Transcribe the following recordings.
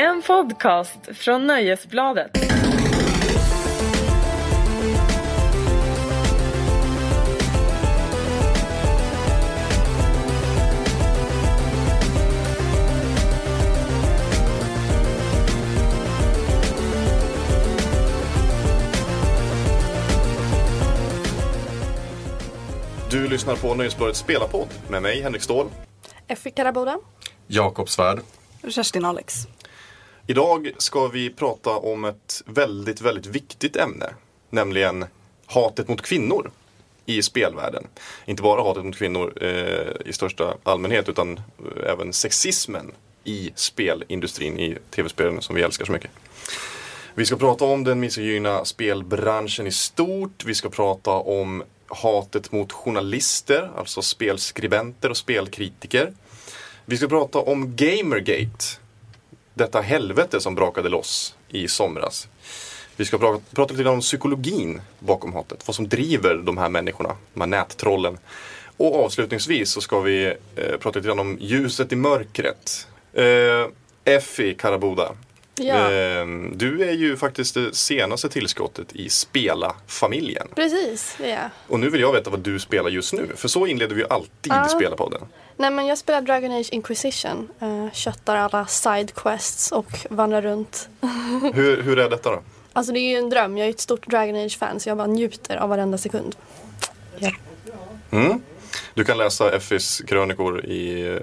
En podcast från Nöjesbladet. Du lyssnar på Nöjesbladets spelarpodd med mig Henrik Ståhl. Effie Karaboda. Jakob Svärd. Kerstin Alex. Idag ska vi prata om ett väldigt, väldigt viktigt ämne. Nämligen hatet mot kvinnor i spelvärlden. Inte bara hatet mot kvinnor eh, i största allmänhet utan eh, även sexismen i spelindustrin, i tv-spelen som vi älskar så mycket. Vi ska prata om den misogyna spelbranschen i stort. Vi ska prata om hatet mot journalister, alltså spelskribenter och spelkritiker. Vi ska prata om Gamergate. Detta helvete som brakade loss i somras. Vi ska prata, prata lite grann om psykologin bakom hatet. Vad som driver de här människorna, de här nättrollen. Och avslutningsvis så ska vi eh, prata lite grann om ljuset i mörkret. Eh, Effie Karabuda. Ja. Eh, du är ju faktiskt det senaste tillskottet i Spela-familjen. Precis, det är jag. Och nu vill jag veta vad du spelar just nu. För så inleder vi ju alltid Ja. Spelarpodden. Nej men jag spelar Dragon Age Inquisition. Uh, köttar alla side quests och vandrar runt. Hur, hur är detta då? Alltså det är ju en dröm. Jag är ett stort Dragon Age-fan så jag bara njuter av varenda sekund. Ja. Mm. Du kan läsa Effis krönikor i uh,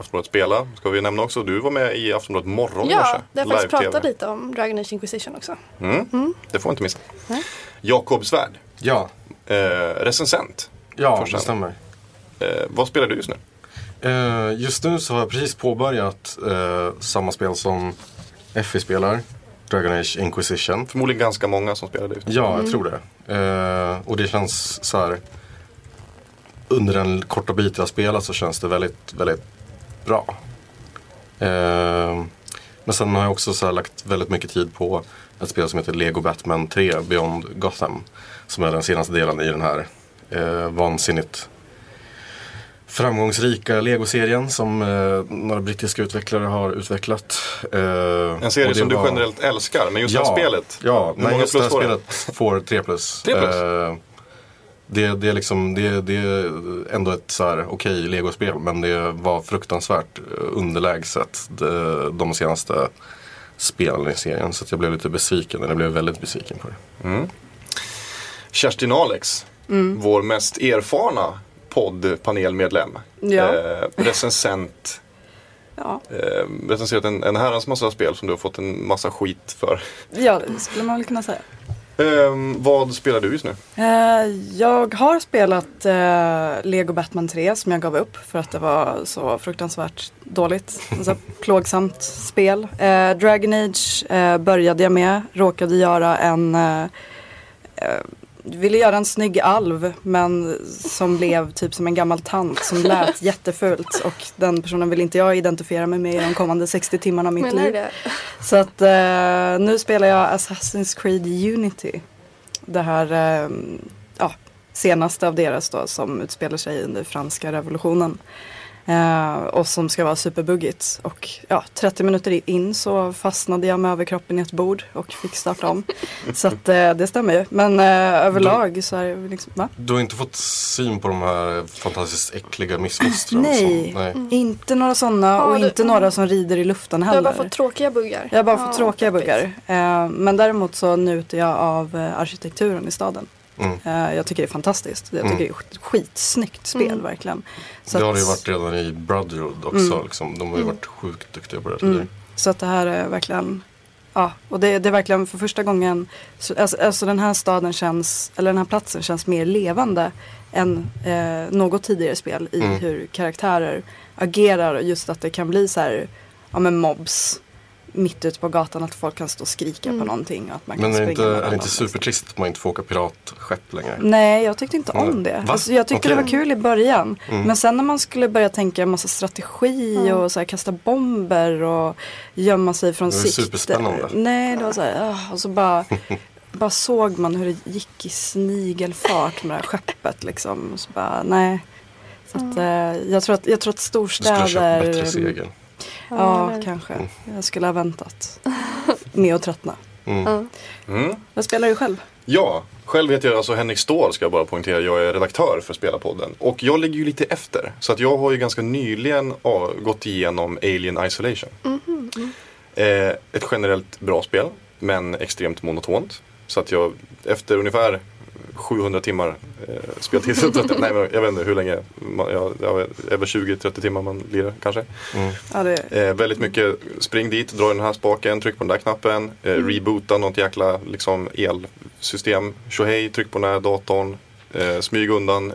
Aftonbladet Spela. Ska vi nämna också. Du var med i Aftonbladet Morgon Ja, morse. där har jag faktiskt pratat lite om Dragon Age Inquisition också. Mm. Det får jag inte missa. Nej. Jakob Svärd, Ja, eh, recensent. ja Första. det stämmer. Eh, vad spelar du just nu? Eh, just nu så har jag precis påbörjat eh, samma spel som Effie spelar. Dragon Age Inquisition. Förmodligen ganska många som spelar det. Ja, jag tror det. Eh, och det känns så här. Under den korta bit jag spelat så känns det väldigt, väldigt bra. Eh, men sen har jag också så lagt väldigt mycket tid på ett spel som heter Lego Batman 3 Beyond Gotham. Som är den senaste delen i den här eh, vansinnigt framgångsrika Lego-serien som eh, några brittiska utvecklare har utvecklat. Eh, En serie som du var- generellt älskar, men just det här spelet. Ja, nej, just det här spelet får 3 plus. 3 plus? Eh, det, det, är liksom, det, det är ändå ett så här okej legospel men det var fruktansvärt underlägset de, de senaste spelen i serien. Så att jag blev lite besviken, eller jag blev väldigt besviken på det. Kerstin Alex, vår mest erfarna poddpanelmedlem. Ja. Eh, recensent. Ja. Eh, recenserat en, en herrans massa spel som du har fått en massa skit för. ja, det skulle man väl kunna säga. Um, vad spelar du just nu? Uh, jag har spelat uh, Lego Batman 3 som jag gav upp för att det var så fruktansvärt dåligt. Så alltså, plågsamt spel. Uh, Dragon Age började jag med, råkade göra en ville göra en snygg alv men som blev typ som en gammal tant som lät jättefult och den personen vill inte jag identifiera mig med i de kommande 60 timmarna av mitt Menar liv. det? Så att eh, nu spelar jag Assassin's Creed Unity. Det här eh, ja, senaste av deras då som utspelar sig under franska revolutionen. Eh, och som ska vara superbuggigt. Och ja, 30 minuter in så fastnade jag med överkroppen i ett bord och fick starta om. så att eh, det stämmer ju. Men eh, överlag så är det liksom, va? Du har inte fått syn på de här fantastiskt äckliga missfostren? Nej. Som, nej. Inte några sådana Ja, och du- inte några som rider i luften Jag heller. har bara fått tråkiga buggar. Jag har bara fått Ja, tråkiga buggar. Eh, men däremot så njuter jag av arkitekturen i staden. Mm. Eh, jag tycker det är fantastiskt. Jag Mm. tycker det är ett skitsnyggt spel Mm. verkligen. Så Det har det ju varit redan i Brotherhood också. Mm. Liksom. De har ju varit sjukt duktiga på det tidigare. Mm. Så att det här är verkligen Ja, och det, det är verkligen för första gången så, alltså, alltså den här staden känns, eller den här platsen känns mer levande än eh, något tidigare spel i Mm. hur karaktärer agerar och just att det kan bli så här, ja men mobs mitt ute på gatan att folk kan stå och skrika Mm. på någonting och att man kan Men är det springa inte, är det inte supertrist att man inte får åka piratskepp längre? Nej, jag tyckte inte om Mm. det. Va? Alltså, jag tyckte det Okej. var kul i början. Mm. Men sen när man skulle börja tänka en massa strategi Mm. och så här, kasta bomber och gömma sig från Det var sikte. superspännande. Nej, det var så här, ah, och så bara, bara såg man hur det gick i snigelfart med det här skeppet liksom. Och så bara, nej. Så att, eh, jag, tror att, jag tror att Du skulle ha köpt bättre storstäder segel. Ja, eller? kanske. Jag skulle ha väntat med att tröttna. Ja. Mm. Vad spelar du själv? Ja, själv heter jag alltså Henrik Ståhl ska jag bara poängtera. Jag är redaktör för Spelarpodden. Och jag ligger ju lite efter. Så att jag har ju ganska nyligen gått igenom Alien Isolation. Eh, ett generellt bra spel, men extremt monotont. Så att jag efter ungefär 700 timmar eh, speltid så jag. Nej men jag vet inte hur länge. Man, jag, jag vet, över 20-30 timmar man lirar kanske. Ja, det, Eh, väldigt mycket spring dit, dra i den här spaken, tryck på den där knappen, eh, reboota något jäkla liksom, elsystem, tjohej, tryck på den här datorn, eh, smyg undan eh,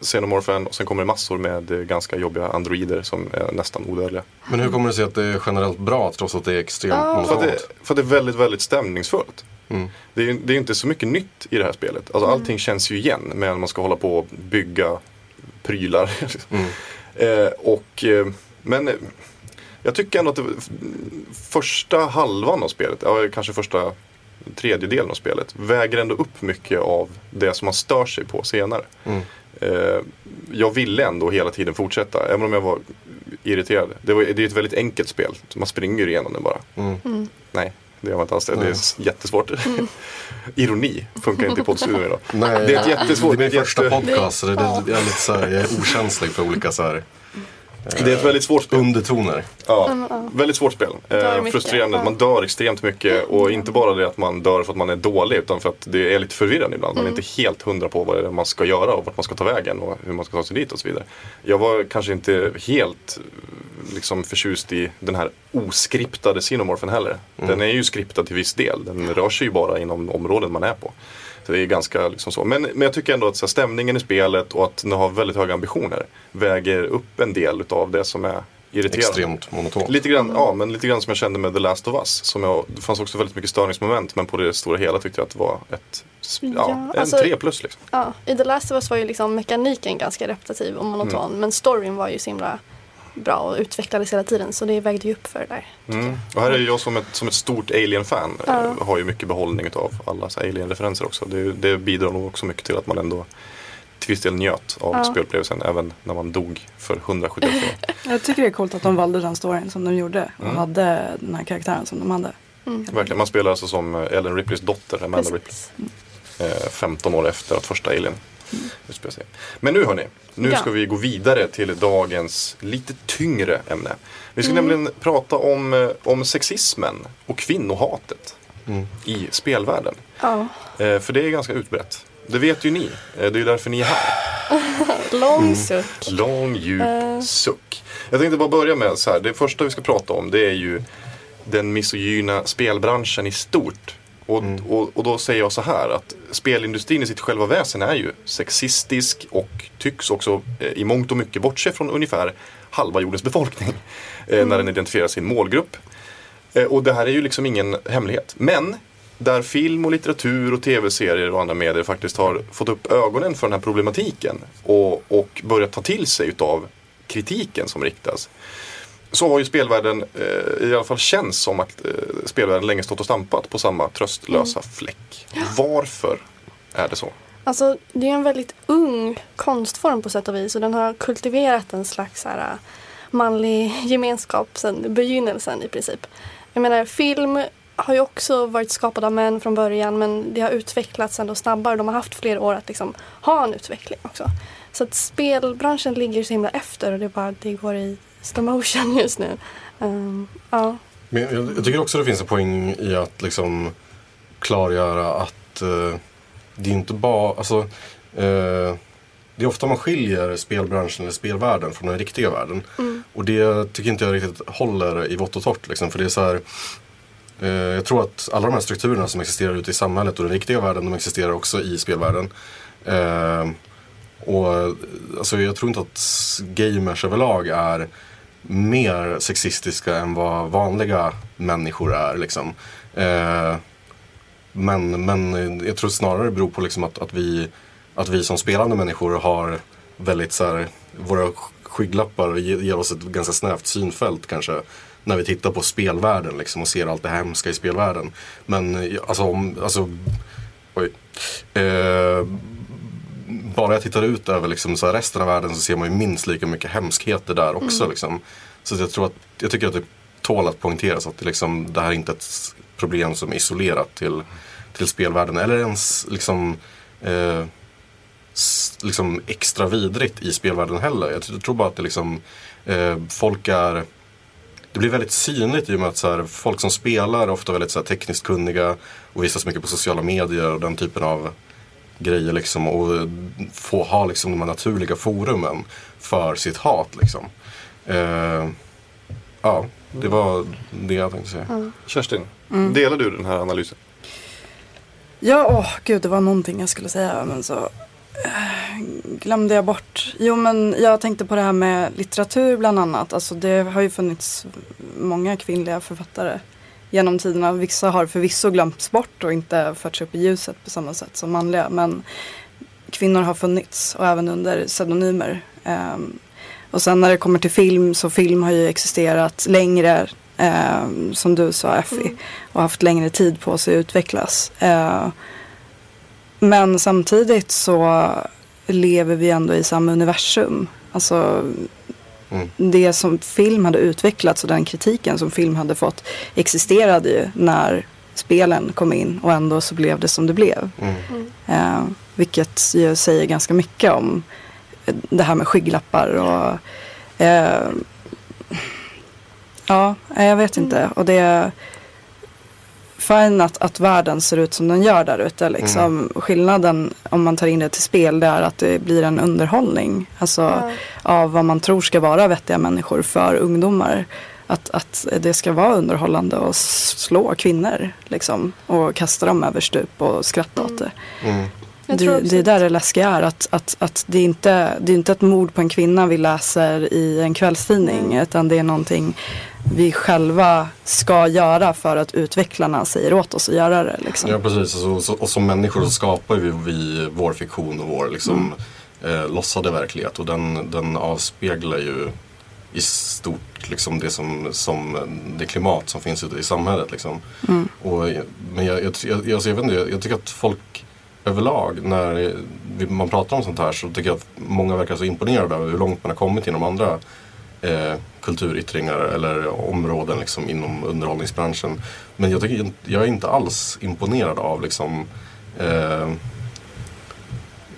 xenomorfen och sen kommer det massor med eh, ganska jobbiga androider som är nästan odödliga. Men hur kommer det sig att det är generellt bra trots att det är extremt Ja. För att, monotont? det, för att det är väldigt, väldigt stämningsfullt. Mm. Det är, det är inte så mycket nytt i det här spelet. Alltså, Allting känns ju igen men man ska hålla på och bygga prylar. Mm. eh, och, eh, men eh, jag tycker ändå att det, första halvan av spelet, ja, kanske första tredjedelen av spelet, väger ändå upp mycket av det som man stör sig på senare. Mm. Eh, jag ville ändå hela tiden fortsätta, även om jag var irriterad. Det, var, det är ett väldigt enkelt spel, man springer igenom det bara. Mm. Nej, det gör man inte alls. Det, det är jättesvårt. Ironi funkar inte i poddstudion idag. Nej, Det är ett jättesvårt- Det är min är första podcast så det, det, jag, är lite så här, jag är okänslig för olika så här, Det är ett väldigt svårt spel. undertoner. Ja, väldigt svårt spel. Eh, mycket, frustrerande. ja. Man dör extremt mycket och inte bara det att man dör för att man är dålig utan för att det är lite förvirrande ibland. Man är inte helt hundra på vad det är man ska göra och vart man ska ta vägen och hur man ska ta sig dit och så vidare. Jag var kanske inte helt liksom förtjust i den här oskriptade Xenomorphen heller. Den är ju skriptad till viss del. Den rör sig ju bara inom områden man är på. Så det är ganska liksom så. Men, men jag tycker ändå att så här, stämningen i spelet och att den har väldigt höga ambitioner väger upp en del utav det som är irriterande. Extremt monotont. Lite grann, ja, men lite grann som jag kände med The Last of Us. Som jag, det fanns också väldigt mycket störningsmoment men på det stora hela tyckte jag att det var ett, ja, Ja, en alltså- tre plus liksom. Ja, I The Last of Us var ju liksom mekaniken ganska repetitiv och monoton Mm. men storyn var ju så himla bra och utvecklades hela tiden så det vägde ju upp för det där. Mm. Och här är jag som ett, som ett stort Alien-fan. Ja. eh, Har ju mycket behållning av alla Alien-referenser också. Det, det bidrar nog också mycket till att man ändå till viss del njöt av Ja. spelupplevelsen även när man dog för 171 gånger. jag tycker det är coolt att de valde den storyn som de gjorde och Mm. hade den här karaktären som de hade. Verkligen, man spelar alltså som eh, Ellen Ripleys dotter, Amanda Ripley. Precis. eh, 15 år efter att första Alien utspelar sig. Men nu hörni, nu Ja. ska vi gå vidare till dagens lite tyngre ämne. Vi ska Mm. nämligen prata om, eh, om sexismen och kvinnohatet Mm. i spelvärlden. Ja, Eh, för det är ganska utbrett. Det vet ju ni, eh, det är ju därför ni är här. lång suck. Lång djup Eh. suck. Jag tänkte bara börja med så här, det första vi ska prata om det är ju den misogyna spelbranschen i stort. Och, och, och då säger jag så här att spelindustrin i sitt själva väsen är ju sexistisk och tycks också eh, i mångt och mycket bortse från ungefär halva jordens befolkning eh, när den identifierar sin målgrupp. Eh, och det här är ju liksom ingen hemlighet. Men där film och litteratur och tv-serier och andra medier faktiskt har fått upp ögonen för den här problematiken och, och börjat ta till sig utav kritiken som riktas. Så har ju spelvärlden, eh, i alla fall känns som att eh, spelvärlden länge stått och stampat på samma tröstlösa fläck. Varför är det så? Alltså det är en väldigt ung konstform på sätt och vis och den har kultiverat en slags här, äh, manlig gemenskap sedan begynnelsen i princip. Jag menar film har ju också varit skapad av män från början men det har utvecklats ändå snabbare. De har haft fler år att liksom ha en utveckling också. Så att spelbranschen ligger så himla efter och det är bara det går i slow motion just nu. Ehm, ja. Men jag, jag tycker också det finns en poäng i att liksom klargöra att eh, det är inte bara, alltså eh, det är ofta man skiljer spelbranschen eller spelvärlden från den riktiga världen. Och det tycker inte jag riktigt håller i vått och torrt. Liksom, för det är så här, eh, jag tror att alla de här strukturerna som existerar ute i samhället och den riktiga världen, de existerar också i spelvärlden. Eh, och alltså, jag tror inte att gamers överlag är mer sexistiska än vad vanliga människor är. Liksom. Eh, men, men jag tror snarare det beror på liksom att, att, vi, att vi som spelande människor har väldigt så här, våra skygglappar ger oss ett ganska snävt synfält kanske. När vi tittar på spelvärlden liksom, och ser allt det hemska i spelvärlden. Men alltså, om, alltså oj. Eh, bara jag tittar ut över liksom, så resten av världen så ser man ju minst lika mycket hemskheter där också. Liksom. Så jag tror att, jag tycker att det tål att poängteras att det, liksom, det här är inte ett problem som är isolerat till, till spelvärlden. Eller ens liksom, eh, s- liksom extra vidrigt i spelvärlden heller. Jag tror- tror bara att det liksom, eh, folk är det blir väldigt synligt i och med att så här, folk som spelar är ofta väldigt så här, tekniskt kunniga och visas mycket på sociala medier och den typen av grejer liksom och få ha liksom de här naturliga forumen för sitt hat liksom. Eh, ja, det var det jag tänkte säga. Kerstin, Mm. delar du den här analysen? Ja, åh gud, det var någonting jag skulle säga men så eh, glömde jag bort. Jo, men jag tänkte på det här med litteratur bland annat. Alltså det har ju funnits många kvinnliga författare genom tiderna. Vissa har förvisso glömts bort och inte förts upp i ljuset på samma sätt som manliga. Men kvinnor har funnits och även under pseudonymer. Ehm, och sen när det kommer till film så film har ju existerat längre ehm, som du sa Effie och haft längre tid på sig att utvecklas. Eh, men samtidigt så lever vi ändå i samma universum. Alltså Mm. det som film hade utvecklats och den kritiken som film hade fått existerade ju när spelen kom in och ändå så blev det som det blev. Mm. Eh, vilket ju säger ganska mycket om eh, det här med skygglappar och eh, ja, jag vet inte. Och det fine att, att världen ser ut som den gör där ute. Liksom. Skillnaden om man tar in det till spel det är att det blir en underhållning. Alltså Ja. av vad man tror ska vara vettiga människor för ungdomar. Att, att det ska vara underhållande att slå kvinnor liksom. Och kasta dem över stup och skratta åt det. Mm. Jag Det, det där det läskiga är. Att, att, att det, är inte, det är inte ett mord på en kvinna vi läser i en kvällstidning. Mm. Utan det är någonting vi själva ska göra för att utvecklarna säger åt oss att göra det. Liksom. Ja precis, och, så, och som människor så skapar vi, vi vår fiktion och vår liksom, eh, låtsade verklighet och den, den avspeglar ju i stort liksom det, som, som det klimat som finns ute i samhället. Liksom. Mm. Och, men jag, jag, jag, alltså, jag, inte, jag, jag tycker att folk överlag när man pratar om sånt här så tycker jag att många verkar så imponerade över hur långt man har kommit inom andra eh, kulturyttringar eller områden liksom, inom underhållningsbranschen. Men jag, tycker, jag är inte alls imponerad av liksom, eh,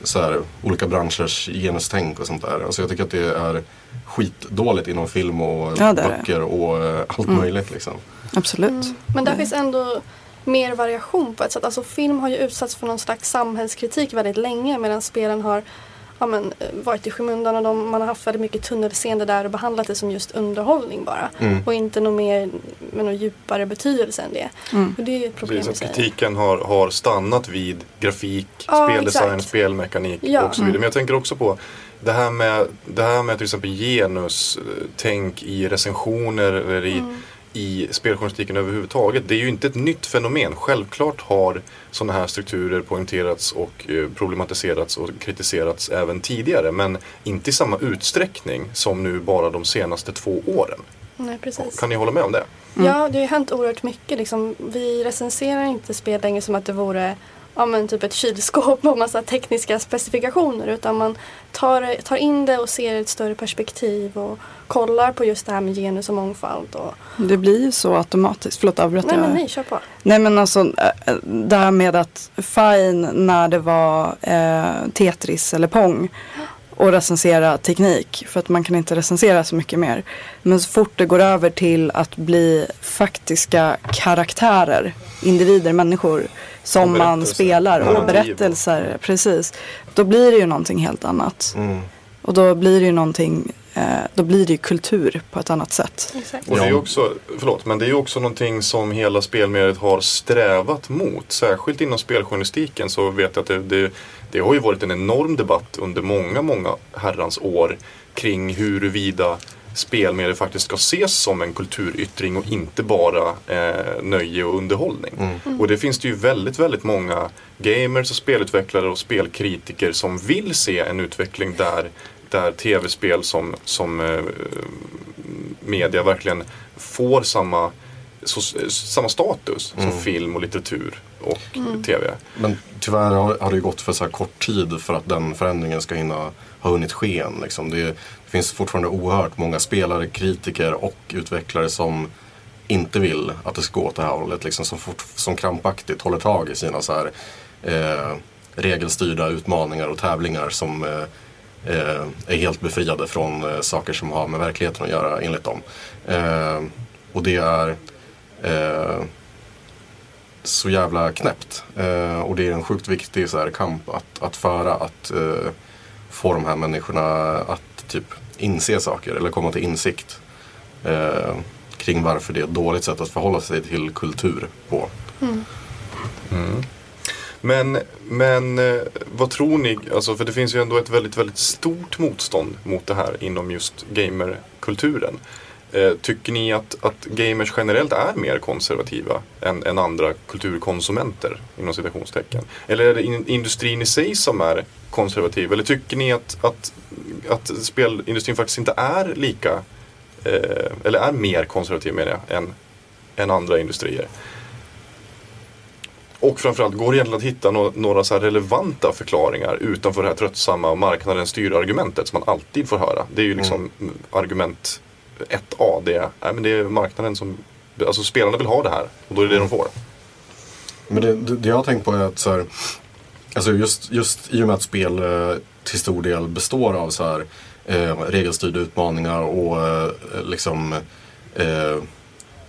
så här, olika branschers genustänk och sånt där. Alltså jag tycker att det är skitdåligt inom film och Ja, böcker och eh, allt Mm. möjligt. Liksom. Absolut. Men där Det- finns ändå mer variation på ett sätt. Alltså film har ju utsatts för någon slags samhällskritik väldigt länge medan spelen har ja, men, eh, varit i skymundan och de, man har haft väldigt mycket tunnelseende där och behandlat det som just underhållning bara. Mm. Och inte något mer med någon djupare betydelse än det. Mm. Och det är ju ett problem Precis, att kritiken har, har stannat vid grafik, Ja, speldesign, exakt. spelmekanik Ja. och så vidare. Men jag tänker också på det här med, det här med till exempel genustänk i recensioner eller i, Mm. I speljournalistiken överhuvudtaget. Det är ju inte ett nytt fenomen. Självklart har sådana här strukturer poängterats och eh, problematiserats och kritiserats även tidigare. Men inte i samma utsträckning som nu bara de senaste två åren. Nej, precis. Kan ni hålla med om det? Ja, det har ju hänt oerhört mycket. Liksom. Vi recenserar inte spel längre som att det vore ja, men typ ett kylskåp och massa tekniska specifikationer. Utan man tar, tar in det och ser ett större perspektiv och kollar på just det här med genus och mångfald. Och... Det blir ju så automatiskt. Förlåt, avbröt Nej jag? men nej, kör på. Nej men alltså äh, det här med att fine när det var eh, Tetris eller Pong och recensera teknik för att man kan inte recensera så mycket mer. Men så fort det går över till att bli faktiska karaktärer, individer, människor som man spelar och berättelser, precis. Då blir det ju någonting helt annat. Mm. Och då blir det ju någonting, eh, då blir det ju kultur på ett annat sätt. Exakt. Och det är också, förlåt, men det är ju också någonting som hela spelmediet har strävat mot. Särskilt inom speljournalistiken så vet jag att det, det, det har ju varit en enorm debatt under många, många herrans år kring huruvida spelmedier faktiskt ska ses som en kulturyttring och inte bara eh, nöje och underhållning. Mm. Och det finns det ju väldigt, väldigt många gamers och spelutvecklare och spelkritiker som vill se en utveckling där, där tv-spel som, som eh, media verkligen får samma, så, samma status Mm. som film och litteratur och Mm. tv. Men tyvärr har, har det gått för så här kort tid för att den förändringen ska hinna ha hunnit ske än. Liksom. Det, det finns fortfarande oerhört många spelare, kritiker och utvecklare som inte vill att det ska gå åt det här hållet. Liksom, som, fort, som krampaktigt håller tag i sina så här, eh, regelstyrda utmaningar och tävlingar som eh, är helt befriade från eh, saker som har med verkligheten att göra enligt dem. Eh, och det är eh, så jävla knäppt. Eh, och det är en sjukt viktig så här, kamp att, att föra. Att eh, få de här människorna att typ inse saker eller komma till insikt eh, kring varför det är ett dåligt sätt att förhålla sig till kultur på. Men, men eh, vad tror ni, alltså, för det finns ju ändå ett väldigt, väldigt stort motstånd mot det här inom just gamerkulturen. Eh, tycker ni att, att gamers generellt är mer konservativa än, än andra kulturkonsumenter inom citationstecken? Eller är det in, industrin i sig som är konservativ? Eller tycker ni att, att, att spelindustrin faktiskt inte är lika, eh, eller är mer konservativ menar jag, än, än andra industrier? Och framförallt, går det egentligen att hitta no några så relevanta förklaringar utanför det här tröttsamma marknaden styr argumentet som man alltid får höra? Det är ju liksom mm. argument 1A. Det är, nej, men det är marknaden som, alltså spelarna vill ha det här och då är det det de får. Men det, det, det jag har tänkt på är att så här, alltså just, just i och med att spel eh, till stor del består av så här, eh, regelstyrda utmaningar och eh, liksom eh,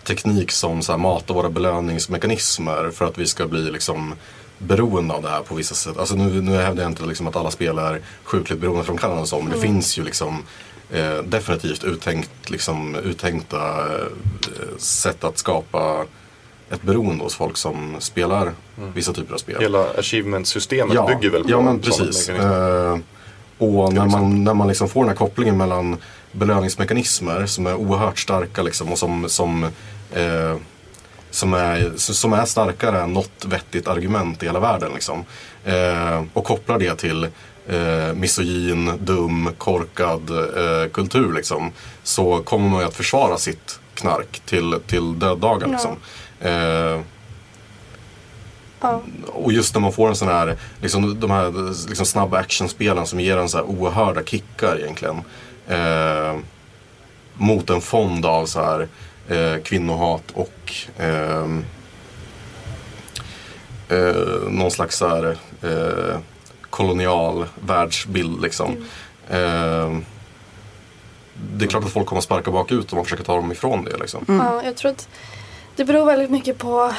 teknik som så här, matar våra belöningsmekanismer för att vi ska bli liksom beroende av det här på vissa sätt. Alltså nu, nu hävdar jag inte liksom att alla spel är sjukligt beroende från och så, men det finns ju liksom eh, definitivt uttänkt, liksom, uttänkta eh, sätt att skapa ett beroende hos folk som spelar vissa typer av spel. Hela achievement-systemet bygger väl på Ja, men sådana precis. mekanismer. Eh, och när man, när man liksom får den här kopplingen mellan belöningsmekanismer som är oerhört starka liksom, och som, som, eh, som, är, som är starkare än något vettigt argument i hela världen. Liksom. Eh, och kopplar det till eh, misogyn, dum, korkad eh, kultur liksom, så kommer man ju att försvara sitt knark till, till döddagen. Ja. Liksom. Eh, Ja. och just när man får en sån här, liksom, de här liksom, snabba actionspelen som ger en så här oerhörda kickar egentligen. Eh, mot en fond av så här, eh, kvinnohat och eh, eh, någon slags så här, eh, kolonial världsbild. Liksom. Eh, det är klart att folk kommer sparka bakut om man försöker ta dem ifrån det. Liksom. Ja, jag tror att det beror väldigt mycket på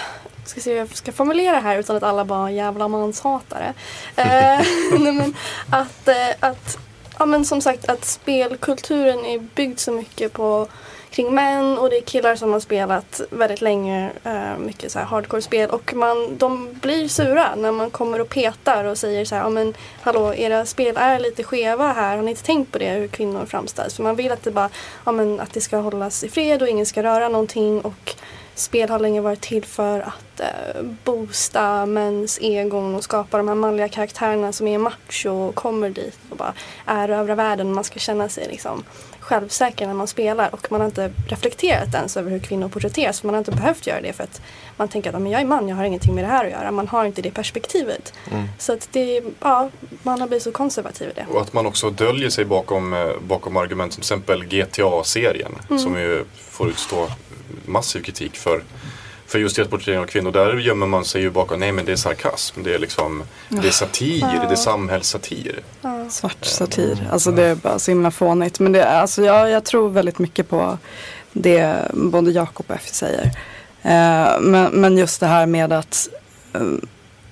ska se hur jag ska formulera det här utan att alla bara jävla manshatare. Eh, men att, eh, att, ja, men som sagt att spelkulturen är byggd så mycket på kring män och det är killar som har spelat väldigt länge eh, mycket så här hardcore-spel och man, de blir sura när man kommer och petar och säger så här, ja men hallå era spel är lite skeva här, har ni inte tänkt på det hur kvinnor framställs? För man vill att det bara, ja men att det ska hållas i fred och ingen ska röra någonting och spel har länge varit till för att eh, boosta mäns egon och skapa de här manliga karaktärerna som är macho och kommer dit och bara erövra världen. Man ska känna sig liksom självsäker när man spelar och man har inte reflekterat ens över hur kvinnor porträtteras. För man har inte behövt göra det för att man tänker att "Ja, men jag är man, jag har ingenting med det här att göra. Man har inte det perspektivet. Så att det, ja, man har blivit så konservativ i det. Och att man också döljer sig bakom, eh, bakom argument som till exempel GTA-serien som ju får utstå massiv kritik för för just deras porträttering av kvinnor, där gömmer man sig ju bakom, nej men det är sarkasm, det är liksom, det är satir, det är samhällssatir. Svart satir. Alltså det är bara så himla fånigt. Men det, alltså jag, jag tror väldigt mycket på det både Jakob och F säger. Eh, men, men just det här med att eh,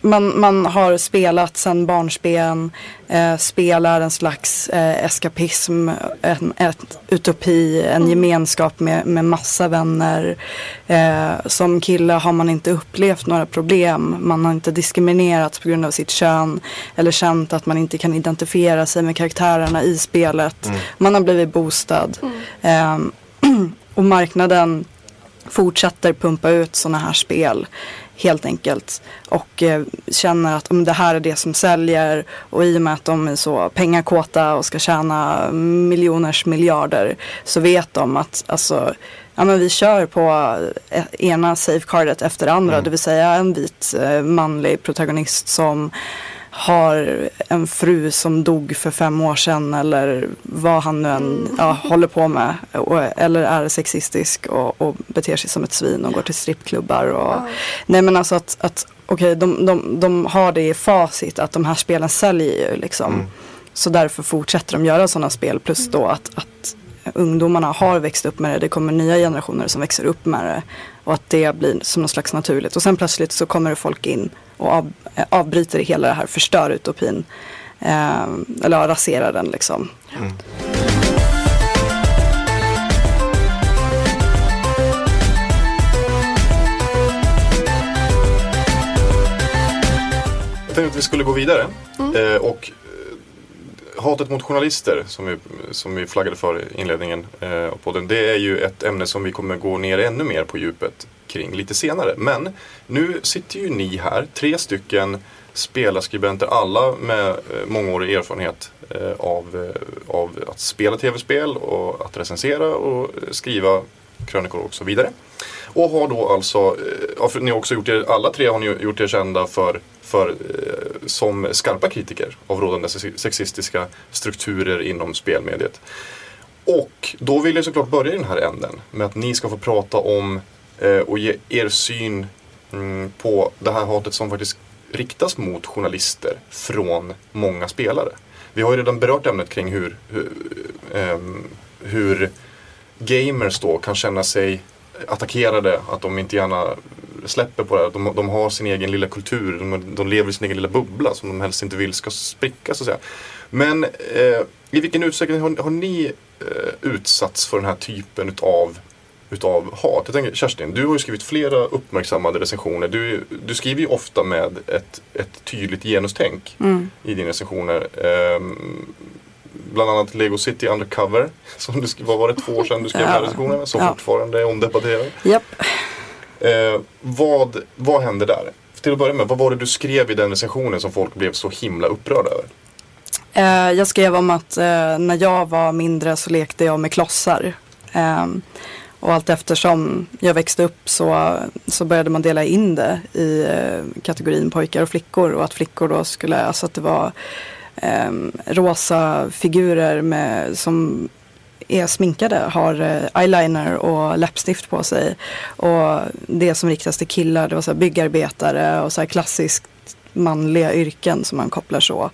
man, man har spelat sedan barnsben, eh, spelar en slags eh, eskapism, en ett utopi, en gemenskap med, med massa vänner. Eh, som kille har man inte upplevt några problem, man har inte diskriminerats på grund av sitt kön eller känt att man inte kan identifiera sig med karaktärerna i spelet. Man har blivit boostad. Eh, och marknaden fortsätter pumpa ut sådana här spel helt enkelt. Och eh, känner att om det här är det som säljer och i och med att de är så pengakåta och ska tjäna miljoners miljarder så vet de att alltså, ja, men vi kör på eh, ena safecardet efter andra. Det vill säga en vit eh, manlig protagonist som har en fru som dog för fem år sedan eller vad han nu än ja, håller på med. Och, eller är sexistisk och, och beter sig som ett svin och går till strippklubbar. Och, Nej men alltså att, att okej de, de, de har det i facit att de här spelen säljer ju liksom. Så därför fortsätter de göra sådana spel plus då att, att ungdomarna har växt upp med det. Det kommer nya generationer som växer upp med det. Och att det blir som något slags naturligt. Och sen plötsligt så kommer det folk in och av, avbryter hela det här, förstör utopin. Eh, eller ja, raserar den liksom. Jag tänkte att vi skulle gå vidare. Eh, och eh, hatet mot journalister som vi, som vi flaggade för i inledningen eh, av podden. Det är ju ett ämne som vi kommer gå ner ännu mer på djupet kring lite senare. Men nu sitter ju ni här, tre stycken spelarskribenter, alla med eh, mångårig erfarenhet eh, av, eh, av att spela tv-spel och att recensera och skriva krönikor och så vidare. Och har då alltså, ja, ni har också gjort er, alla tre har ni gjort er kända för, för som skarpa kritiker av rådande sexistiska strukturer inom spelmediet. Och då vill jag såklart börja i den här änden med att ni ska få prata om Eh, och ge er syn mm, på det här hatet som faktiskt riktas mot journalister från många spelare. Vi har ju redan berört ämnet kring hur, hur, ehm, hur gamers då kan känna sig attackerade, att de inte gärna släpper på det här. De, de har sin egen lilla kultur, de, de lever i sin egen lilla bubbla som de helst inte vill ska spricka så att säga. Men eh, i vilken utsträckning har, har ni eh, utsatts för den här typen utav utav hat. Jag tänker, Kerstin, du har ju skrivit flera uppmärksammade recensioner. Du, du skriver ju ofta med ett, ett tydligt genustänk i dina recensioner. Ehm, bland annat Lego City Undercover, som du, vad var det, två år sedan du skrev den här Ja. recensionen, som Ja. fortfarande är omdebatterad. Japp. Eh, vad, vad hände där? Till att börja med, vad var det du skrev i den recensionen som folk blev så himla upprörda över? Eh, jag skrev om att eh, när jag var mindre så lekte jag med klossar. Och allt eftersom jag växte upp så, så började man dela in det i eh, kategorin pojkar och flickor. Och att flickor då skulle, alltså att det var eh, rosa figurer med, som är sminkade, har eh, eyeliner och läppstift på sig. Och det som riktas till killar, det var så här byggarbetare och så här klassiskt manliga yrken som man kopplar så.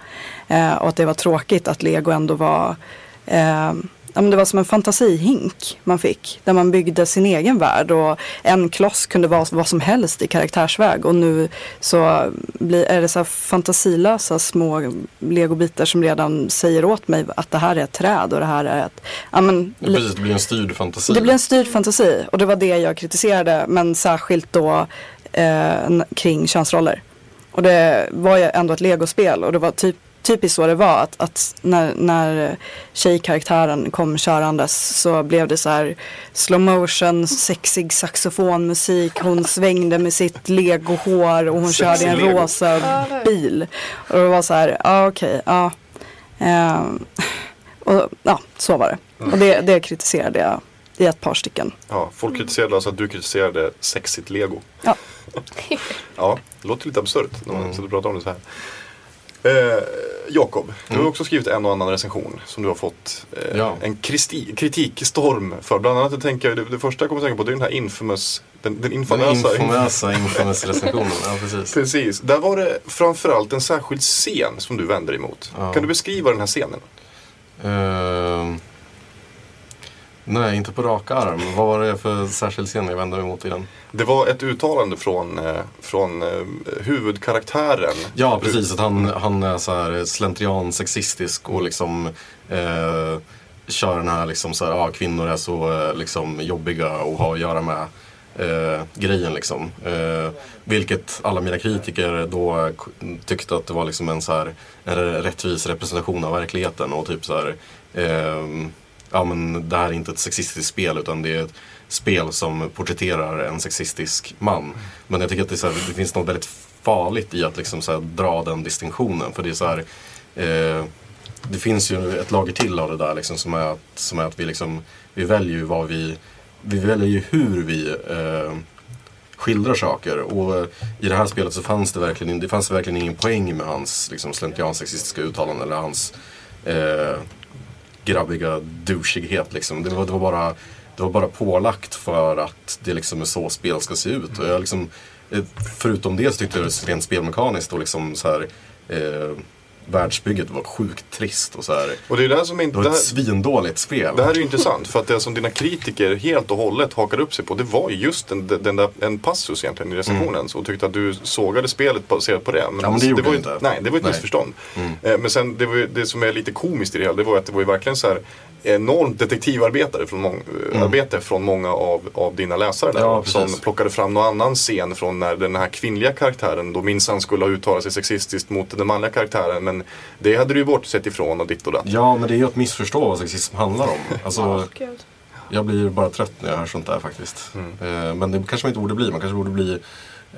Eh, och att det var tråkigt att lego ändå var eh, ja, men det var som en fantasihink man fick. Där man byggde sin egen värld och en kloss kunde vara vad som helst i karaktärsväg. Och nu så blir, är det så här fantasilösa små legobitar som redan säger åt mig att det här är ett träd och det här är ett... Ja, men, Ja, precis, det blir en styrd fantasi. det blir en styrd fantasi och det var det jag kritiserade men särskilt då eh, kring könsroller. Och det var ju ändå ett legospel och det var typ, typiskt så det var att, att när, när tjejkaraktären kom körandes så blev det så här slow motion, sexig saxofonmusik, hon svängde med sitt legohår och hon Sexig körde i en Lego. rosa bil. Och det var så här, ja okej, ja. Ehm, och, ja, så var det. Och det, det kritiserade jag i ett par stycken. Ja, folk kritiserade alltså att du kritiserade sexigt lego. Ja. Ja, det låter lite absurt när man sitter och pratar om det så här. Eh, Jakob, du har också skrivit en och annan recension som du har fått eh, Ja. en kristi- kritikstorm för. Bland annat, jag tänker, det, det första jag kommer att tänka på det är den här infamous, den, den Den infamösa. infamösa infamous recensionen. Ja, precis. Precis, där var det framförallt en särskild scen som du vänder emot. Ja. Kan du beskriva den här scenen? Ehm, nej, inte på rak arm. Vad var det för särskild scen jag vände mig emot i den? Det var ett uttalande från, eh, från eh, huvudkaraktären. Ja, precis. Att han, han är så här slentrian sexistisk och liksom eh, kör den här liksom så här, ja, kvinnor är så eh, liksom jobbiga att ha att göra med. Eh, grejen liksom. Eh, vilket alla mina kritiker då tyckte att det var liksom en så här en rättvis representation av verkligheten och typ så här ehm, ja men det här är inte ett sexistiskt spel utan det är ett spel som porträtterar en sexistisk man. Men jag tycker att det, så här, det finns något väldigt farligt i att liksom så här dra den distinktionen. För det är så här, eh, det finns ju ett lager till av det där liksom, som, är att, som är att vi liksom, vi väljer ju vad vi, vi väljer ju hur vi eh, skildrar saker. Och i det här spelet så fanns det verkligen, det fanns verkligen ingen poäng med hans liksom, slentriansexistiska uttalanden eller hans eh, grabbiga douchighet. Liksom. Det, var, det, var bara, det var bara pålagt för att det liksom är så spel ska se ut. Och jag liksom, eh, förutom det så tyckte jag det var rent spelmekaniskt och liksom så här, eh, världsbygget var sjukt trist och så här. Och det är det som inte... Det var det ett svindåligt spel. Det här är ju intressant för att det som dina kritiker helt och hållet hakade upp sig på det var ju just en, den där, en passus egentligen i recensionen och tyckte att du sågade spelet baserat på det. Mm. Ja, men det gjorde var ju, inte. Nej, det var ett Nej. Mm. missförstånd. Eh, Men sen det, var det som är lite komiskt i det hela det var att det var ju verkligen så här enormt detektivarbete från, mång, arbete från många av, av dina läsare där, Mm. Ja, som plockade fram någon annan scen från när den här kvinnliga karaktären då minsann skulle ha uttalat sig sexistiskt mot den manliga karaktären men det hade du ju bortsett ifrån och ditt och datt. Ja, men det är ju att missförstå vad sexism handlar om. Alltså. Jag blir bara trött när jag hör sånt där faktiskt. Eh, men det kanske man inte borde bli. Man kanske borde bli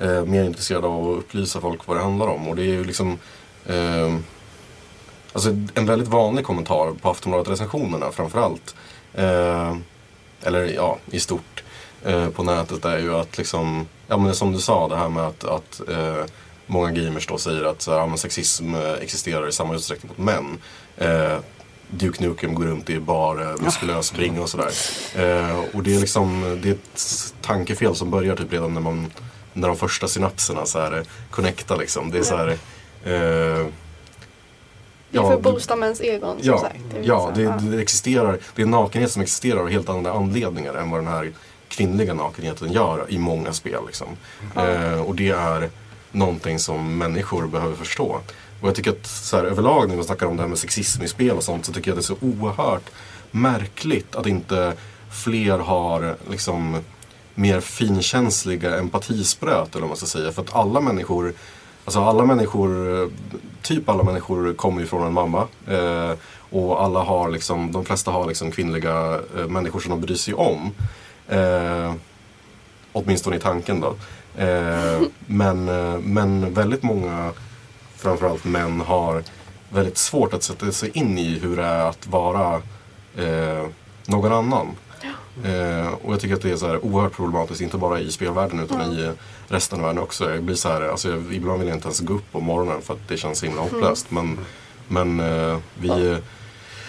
eh, mer intresserad av att upplysa folk vad det handlar om. Och det är ju liksom eh, Alltså en väldigt vanlig kommentar på Aftonbladet-recensionerna framförallt. Eh, eller ja, i stort. Eh, på nätet är ju att liksom, ja men som du sa det här med att, att eh, många gamers då säger att ja, men sexism eh, existerar i samma utsträckning mot män. Eh, Duke Nukem går runt i bar, muskulös bringa och sådär. Eh, och det är liksom, det är ett tankefel som börjar typ redan när man, när de första synapserna så här, eh, connectar liksom. Det är så här, eh, Det är ja, för mäns egon som Ja, sagt. Det ja här, det, det existerar, det är en nakenhet som existerar av helt andra anledningar än vad den här kvinnliga nakenheten gör i många spel. Liksom. Eh, och det är någonting som människor behöver förstå. Och jag tycker att så här, överlag när man snackar om det här med sexism i spel och sånt så tycker jag att det är så oerhört märkligt att inte fler har liksom mer finkänsliga empatispröt eller vad man ska säga. För att alla människor Alltså alla människor, typ alla människor kommer ju från en mamma. Eh, och alla har liksom, de flesta har liksom kvinnliga eh, människor som de bryr sig om. Eh, åtminstone i tanken då. Eh, men, eh, men väldigt många, framförallt män, har väldigt svårt att sätta sig in i hur det är att vara eh, någon annan. Eh, och jag tycker att det är så här oerhört problematiskt, inte bara i spelvärlden utan i eh, resten av världen också. Jag blir så här, alltså, jag, ibland vill jag inte ens gå upp på morgonen för att det känns så himla hopplöst. Men, men eh, vi, eh,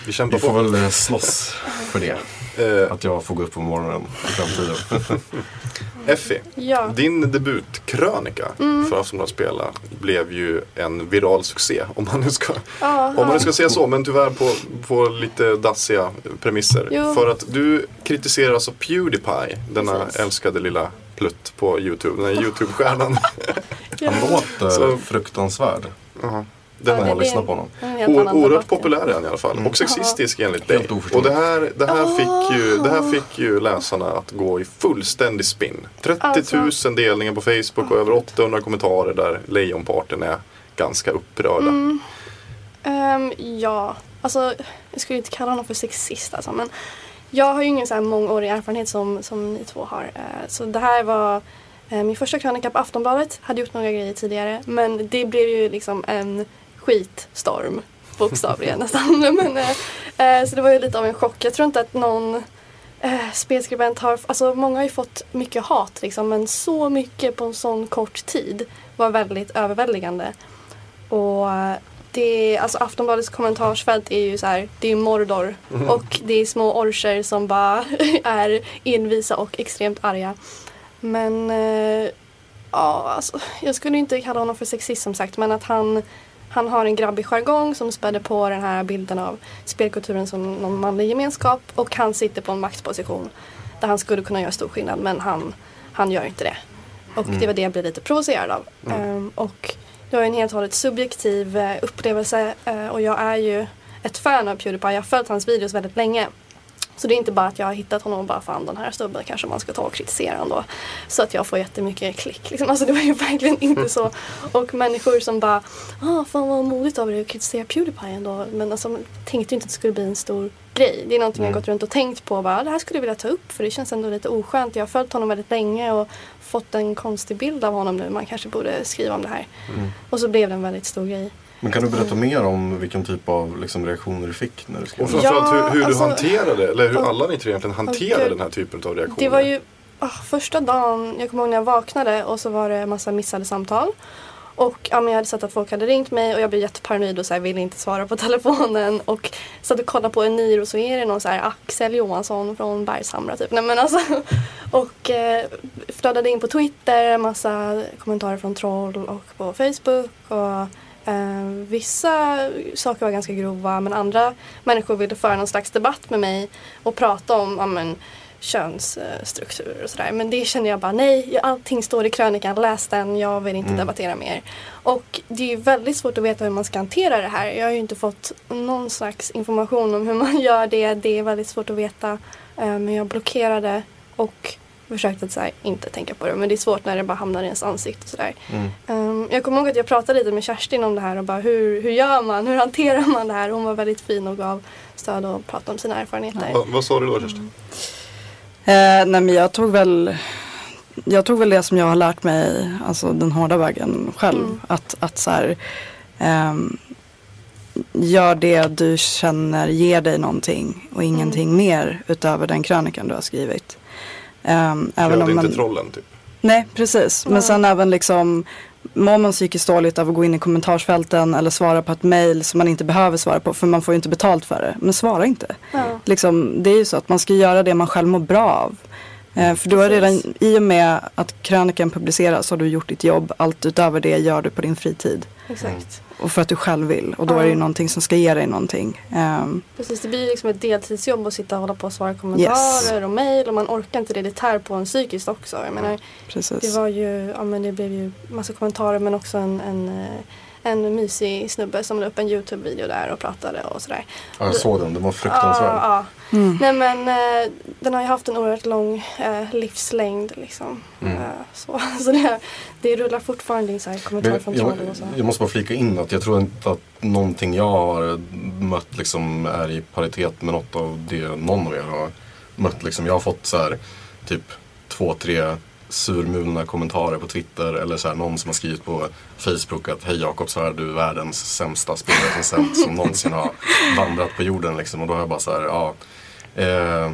Vi kämpar vi får på. väl eh, slåss för det. Eh, Att jag får gå upp på morgonen i framtiden. Effie, Ja. Mm. din debutkrönika för Aftonbladet Spela blev ju en viral succé. Om man nu ska, Ja, om man nu ska säga så, men tyvärr på, på lite dassiga premisser. Jo. För att du kritiserar alltså Pewdiepie, denna Precis. älskade lilla plutt på YouTube, den här YouTube-stjärnan. Han låter Så- fruktansvärd Jaha. Ja, Det- man det- lyssnar på honom. oerhört debatt. populär är han i alla fall. Och sexistisk enligt dig. Och det här, det, här fick ju, det här fick ju läsarna att gå i fullständig spinn. 30 000 Alltså. delningar på Facebook och över 800 kommentarer där lejonparten är ganska upprörda. Mm. Ehm, ja, alltså jag skulle inte kalla honom för sexist alltså, men jag har ju ingen så här mångårig erfarenhet som, som ni två har. Eh, så det här var eh, min första krönika på Aftonbladet. Hade gjort några grejer tidigare men det blev ju liksom en skitstorm bokstavligen nästan. Men, eh, eh, så det var ju lite av en chock. Jag tror inte att någon eh, spelskribent har, alltså många har ju fått mycket hat liksom men så mycket på en sån kort tid var väldigt överväldigande. Och eh, det, alltså Aftonbladets kommentarsfält är ju så här, det är Mordor och det är små orcher som bara är envisa och extremt arga. Men eh, ja, alltså, jag skulle inte kalla honom för sexist som sagt men att han, han har en grabbig jargong som späder på den här bilden av spelkulturen som någon manlig gemenskap och han sitter på en maktposition där han skulle kunna göra stor skillnad men han, han gör inte det. Och det var det jag blev lite provocerad av. Ehm, och det var en helt och hållet subjektiv eh, upplevelse eh, och jag är ju ett fan av Pewdiepie. Jag har följt hans videos väldigt länge. Så det är inte bara att jag har hittat honom och bara fan den här stubben kanske man ska ta och kritisera ändå. Så att jag får jättemycket klick. Liksom. Alltså det var ju verkligen inte så. Och människor som bara ah, fan vad modigt av dig att kritisera Pewdiepie ändå. Men alltså tänkte ju inte att det skulle bli en stor grej. Det är någonting jag gått runt och tänkt på. Bara, det här skulle jag vilja ta upp för det känns ändå lite oskönt. Jag har följt honom väldigt länge och fått en konstig bild av honom nu. Man kanske borde skriva om det här. Och så blev det en väldigt stor grej. Men kan du berätta mer om vilken typ av liksom, reaktioner du fick när du skrev? Och framförallt hur, hur Ja, du alltså- hanterade, eller hur och- alla ni tre egentligen hanterade gud. den här typen av reaktioner. Det var ju ah, första dagen, jag kommer ihåg när jag vaknade och så var det en massa missade samtal. Och ja, men jag hade sett att folk hade ringt mig och jag blev jätteparanoid och så här, ville inte svara på telefonen. Och satt och kollade på Eniro så är det någon så här Axel Johansson från Bergshamra typ. Nej, men alltså, och eh, flödade in på Twitter, en massa kommentarer från troll och på Facebook. Och Vissa saker var ganska grova men andra människor ville föra någon slags debatt med mig och prata om ja, men, könsstrukturer och sådär. Men det kände jag bara nej, allting står i krönikan, läs den, jag vill inte debattera mer. Och det är ju väldigt svårt att veta hur man ska hantera det här. Jag har ju inte fått någon slags information om hur man gör det. Det är väldigt svårt att veta. Eh, Men jag blockerade och försökte att så här, inte tänka på det. Men det är svårt när det bara hamnar i ens ansikte och sådär. Um, jag kommer ihåg att jag pratade lite med Kerstin om det här och bara hur, hur gör man? Hur hanterar man det här? Hon var väldigt fin och gav stöd och pratade om sina erfarenheter. Va, vad sa du då Kerstin? Eh, nej men jag tog väl jag tog väl det som jag har lärt mig, alltså den hårda vägen själv. Mm. Att, att så här, ehm, gör det du känner ger dig någonting och ingenting mer utöver den krönikan du har skrivit. Um, även om inte man, trollen typ. Nej, precis. Men sen även liksom Mår man psykiskt dåligt av att gå in i kommentarsfälten eller svara på ett mail som man inte behöver svara på för man får ju inte betalt för det. Men svara inte. Ja. Liksom, det är ju så att man ska göra det man själv mår bra av. Eh, för du har redan, i och med att krönikan publiceras har du gjort ditt jobb. Allt utöver det gör du på din fritid. Exakt. Och för att du själv vill. Och då är det ju någonting som ska ge dig någonting. Ehm, Precis, det blir liksom ett deltidsjobb att sitta och hålla på och svara kommentarer och mejl och man orkar inte det. Det tär på en psykiskt också. Jag menar, precis. det var ju, ja men det blev ju massa kommentarer men också en, en, eh, en mysig snubbe som la upp en Youtube-video där och pratade och sådär. Ja, jag såg den, den var fruktansvärd. Ja, ja. Mm. Nej men eh, den har ju haft en oerhört lång eh, livslängd liksom. Mm. Eh, så så det, det rullar fortfarande in så här kommentarer Men från jag, och så. jag måste bara flika in att jag tror inte att någonting jag har mött liksom är i paritet med något av det någon av er har mött. Liksom. Jag har fått så här, typ två, tre surmulna kommentarer på Twitter eller så här, någon som har skrivit på Facebook att Hej Jakob, så är du världens sämsta spelrecensent som någonsin har vandrat på jorden. Liksom. Och då har jag bara så här, ja. Eh,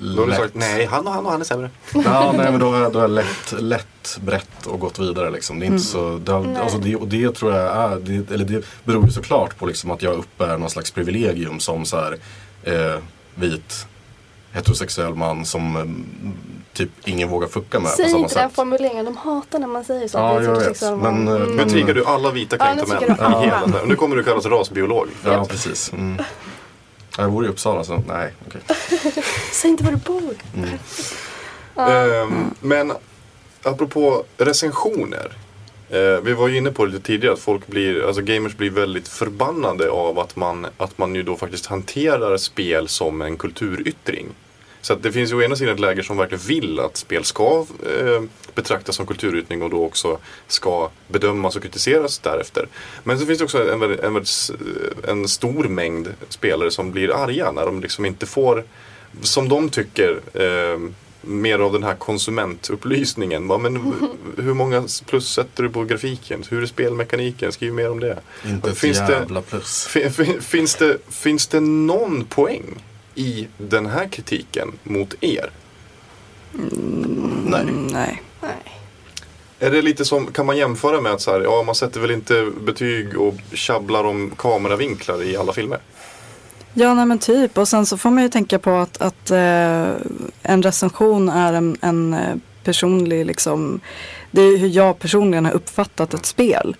Då har du sagt nej, han och han och han är sämre. Ja, nej men då har jag, då har jag lätt, lätt brett och gått vidare liksom. Det är inte så, det, har, alltså det, och det tror jag är, det, eller det beror ju såklart på liksom att jag uppbär någon slags privilegium som så här eh, vit heterosexuell man som mm, typ ingen vågar fucka med Säg på samma inte den sätt. formuleringen, de hatar när man säger så. Ja, jag vet. liksom, Men, eh, mm. Nu triggar du alla vita Ja, kränkta nu män i hela den. Nu kommer du kallas rasbiolog. Ja, precis. Mm. Ja, Jag bor i Uppsala så nej, okej. Säg inte var du bor. Ehm, men apropå recensioner. Eh, vi var ju inne på det lite tidigare att folk blir, alltså gamers blir väldigt förbannade av att man, att man ju då faktiskt hanterar spel som en kulturyttring. Så att det finns ju å ena sidan ett läger som verkligen vill att spel ska eh, betraktas som kulturyttring och då också ska bedömas och kritiseras därefter. Men så finns det också en, en, s- en stor mängd spelare som blir arga när de liksom inte får, som de tycker, eh, mer av den här konsumentupplysningen. Bara, Men hur många plus sätter du på grafiken? Hur är spelmekaniken? Skriv mer om det. Inte ett Finns det- jävla plus. Fin- fin- Finns det, finns det någon poäng i den här kritiken mot er? Nej. Mm, nej. Nej. Är det lite som, kan man jämföra med att så här, ja, man sätter väl inte betyg och tjabblar om kameravinklar i alla filmer? Ja, nej men typ. Och sen så får man ju tänka på att, att eh, en recension är en, en eh, personlig, liksom, det är hur jag personligen har uppfattat ett spel.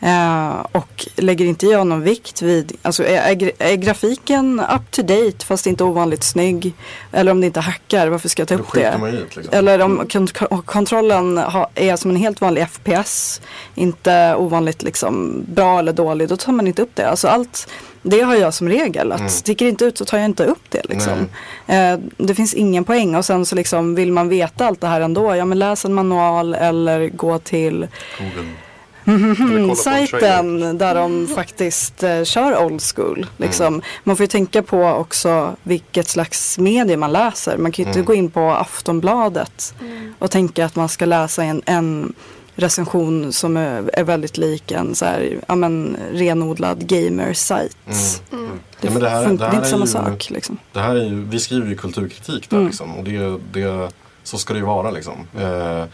Eh, och lägger inte jag någon vikt vid, alltså är, är, gra- är grafiken up to date fast inte ovanligt snygg? Eller om det inte hackar, varför ska jag ta upp det? ut liksom. Eller om kont- kontrollen ha, är som en helt vanlig FPS, inte ovanligt liksom bra eller dålig, då tar man inte upp det. Alltså allt, det har jag som regel, att Mm. sticker inte ut så tar jag inte upp det. Liksom. Eh, det finns ingen poäng och sen så liksom vill man veta allt det här ändå, ja men läs en manual eller gå till Google. Sajten där de faktiskt eh, kör old school. Liksom. Man får ju tänka på också vilket slags medie man läser. Man kan ju inte Mm. gå in på Aftonbladet och tänka att man ska läsa en, en recension som är, är väldigt lik en så här, ja, men, renodlad gamer-sajt. Mm. Mm. Det, Ja, men det här- funkar det här inte är samma ju- sak. Liksom. Det här är ju, vi skriver ju kulturkritik där Mm. liksom. Och det, det så ska det ju vara liksom. Eh,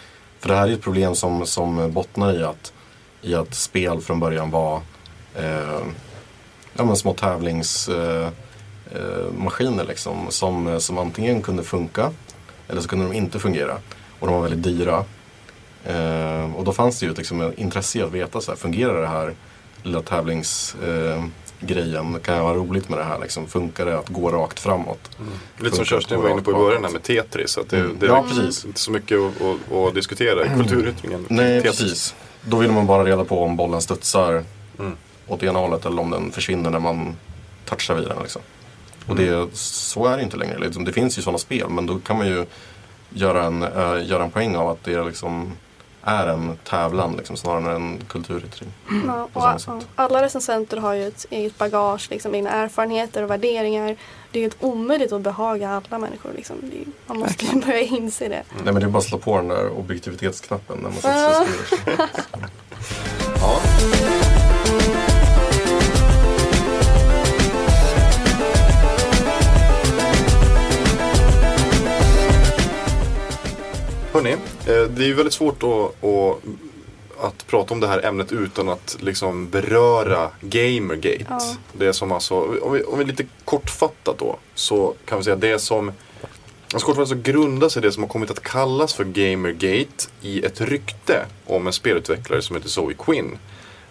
för det här är ett problem som, som bottnar i att, i att spel från början var eh, ja, men små tävlingsmaskiner eh, maskiner liksom, som, som antingen kunde funka eller så kunde de inte fungera. Och de var väldigt dyra. Eh, och då fanns det ju liksom ett intresse i att veta, så här, fungerar det här lilla tävlingsgrejen? kan jag ha roligt med det här? Liksom? Funkar det att gå rakt framåt? Lite som Kerstin var inne på i början med Tetris. Att det, Mm. det är Ja, precis. inte så mycket att, att, att diskutera i kulturyttringen. Nej, Tetris. precis. Då vill man bara reda på om bollen studsar Mm. åt ena hållet eller om den försvinner när man touchar vid den. Liksom. Och det, så är det inte längre. Liksom. Det finns ju sådana spel men då kan man ju göra en, äh, göra en poäng av att det liksom är en tävlan liksom, snarare än en kulturyttring. Samma ja, alla recensenter har ju ett eget bagage, liksom, egna erfarenheter och värderingar. Det är helt omöjligt att behaga alla människor. Liksom. Det är, man måste ju börja inse det. Nej men det är bara att slå på den där objektivitetsknappen när man sätter sig och skriver. Ja. Hörni, eh, det är ju väldigt svårt att, att, att prata om det här ämnet utan att liksom beröra Gamergate. Ja. Det som alltså, om vi, om vi lite kortfattat då, så kan vi säga det som Alltså kortfattat så grundar sig det som har kommit att kallas för Gamergate i ett rykte om en spelutvecklare som heter Zoe Quinn.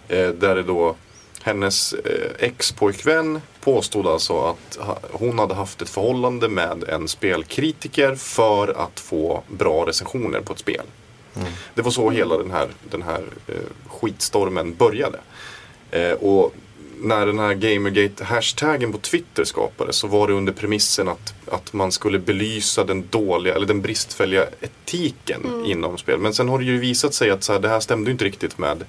Eh, där det då hennes eh, ex-pojkvän påstod alltså att ha, hon hade haft ett förhållande med en spelkritiker för att få bra recensioner på ett spel. Det var så hela den här, den här eh, skitstormen började. Eh, och när den här Gamergate-hashtaggen på Twitter skapades så var det under premissen att, att man skulle belysa den dåliga eller den bristfälliga etiken inom spel. Men sen har det ju visat sig att så här, det här stämde inte riktigt med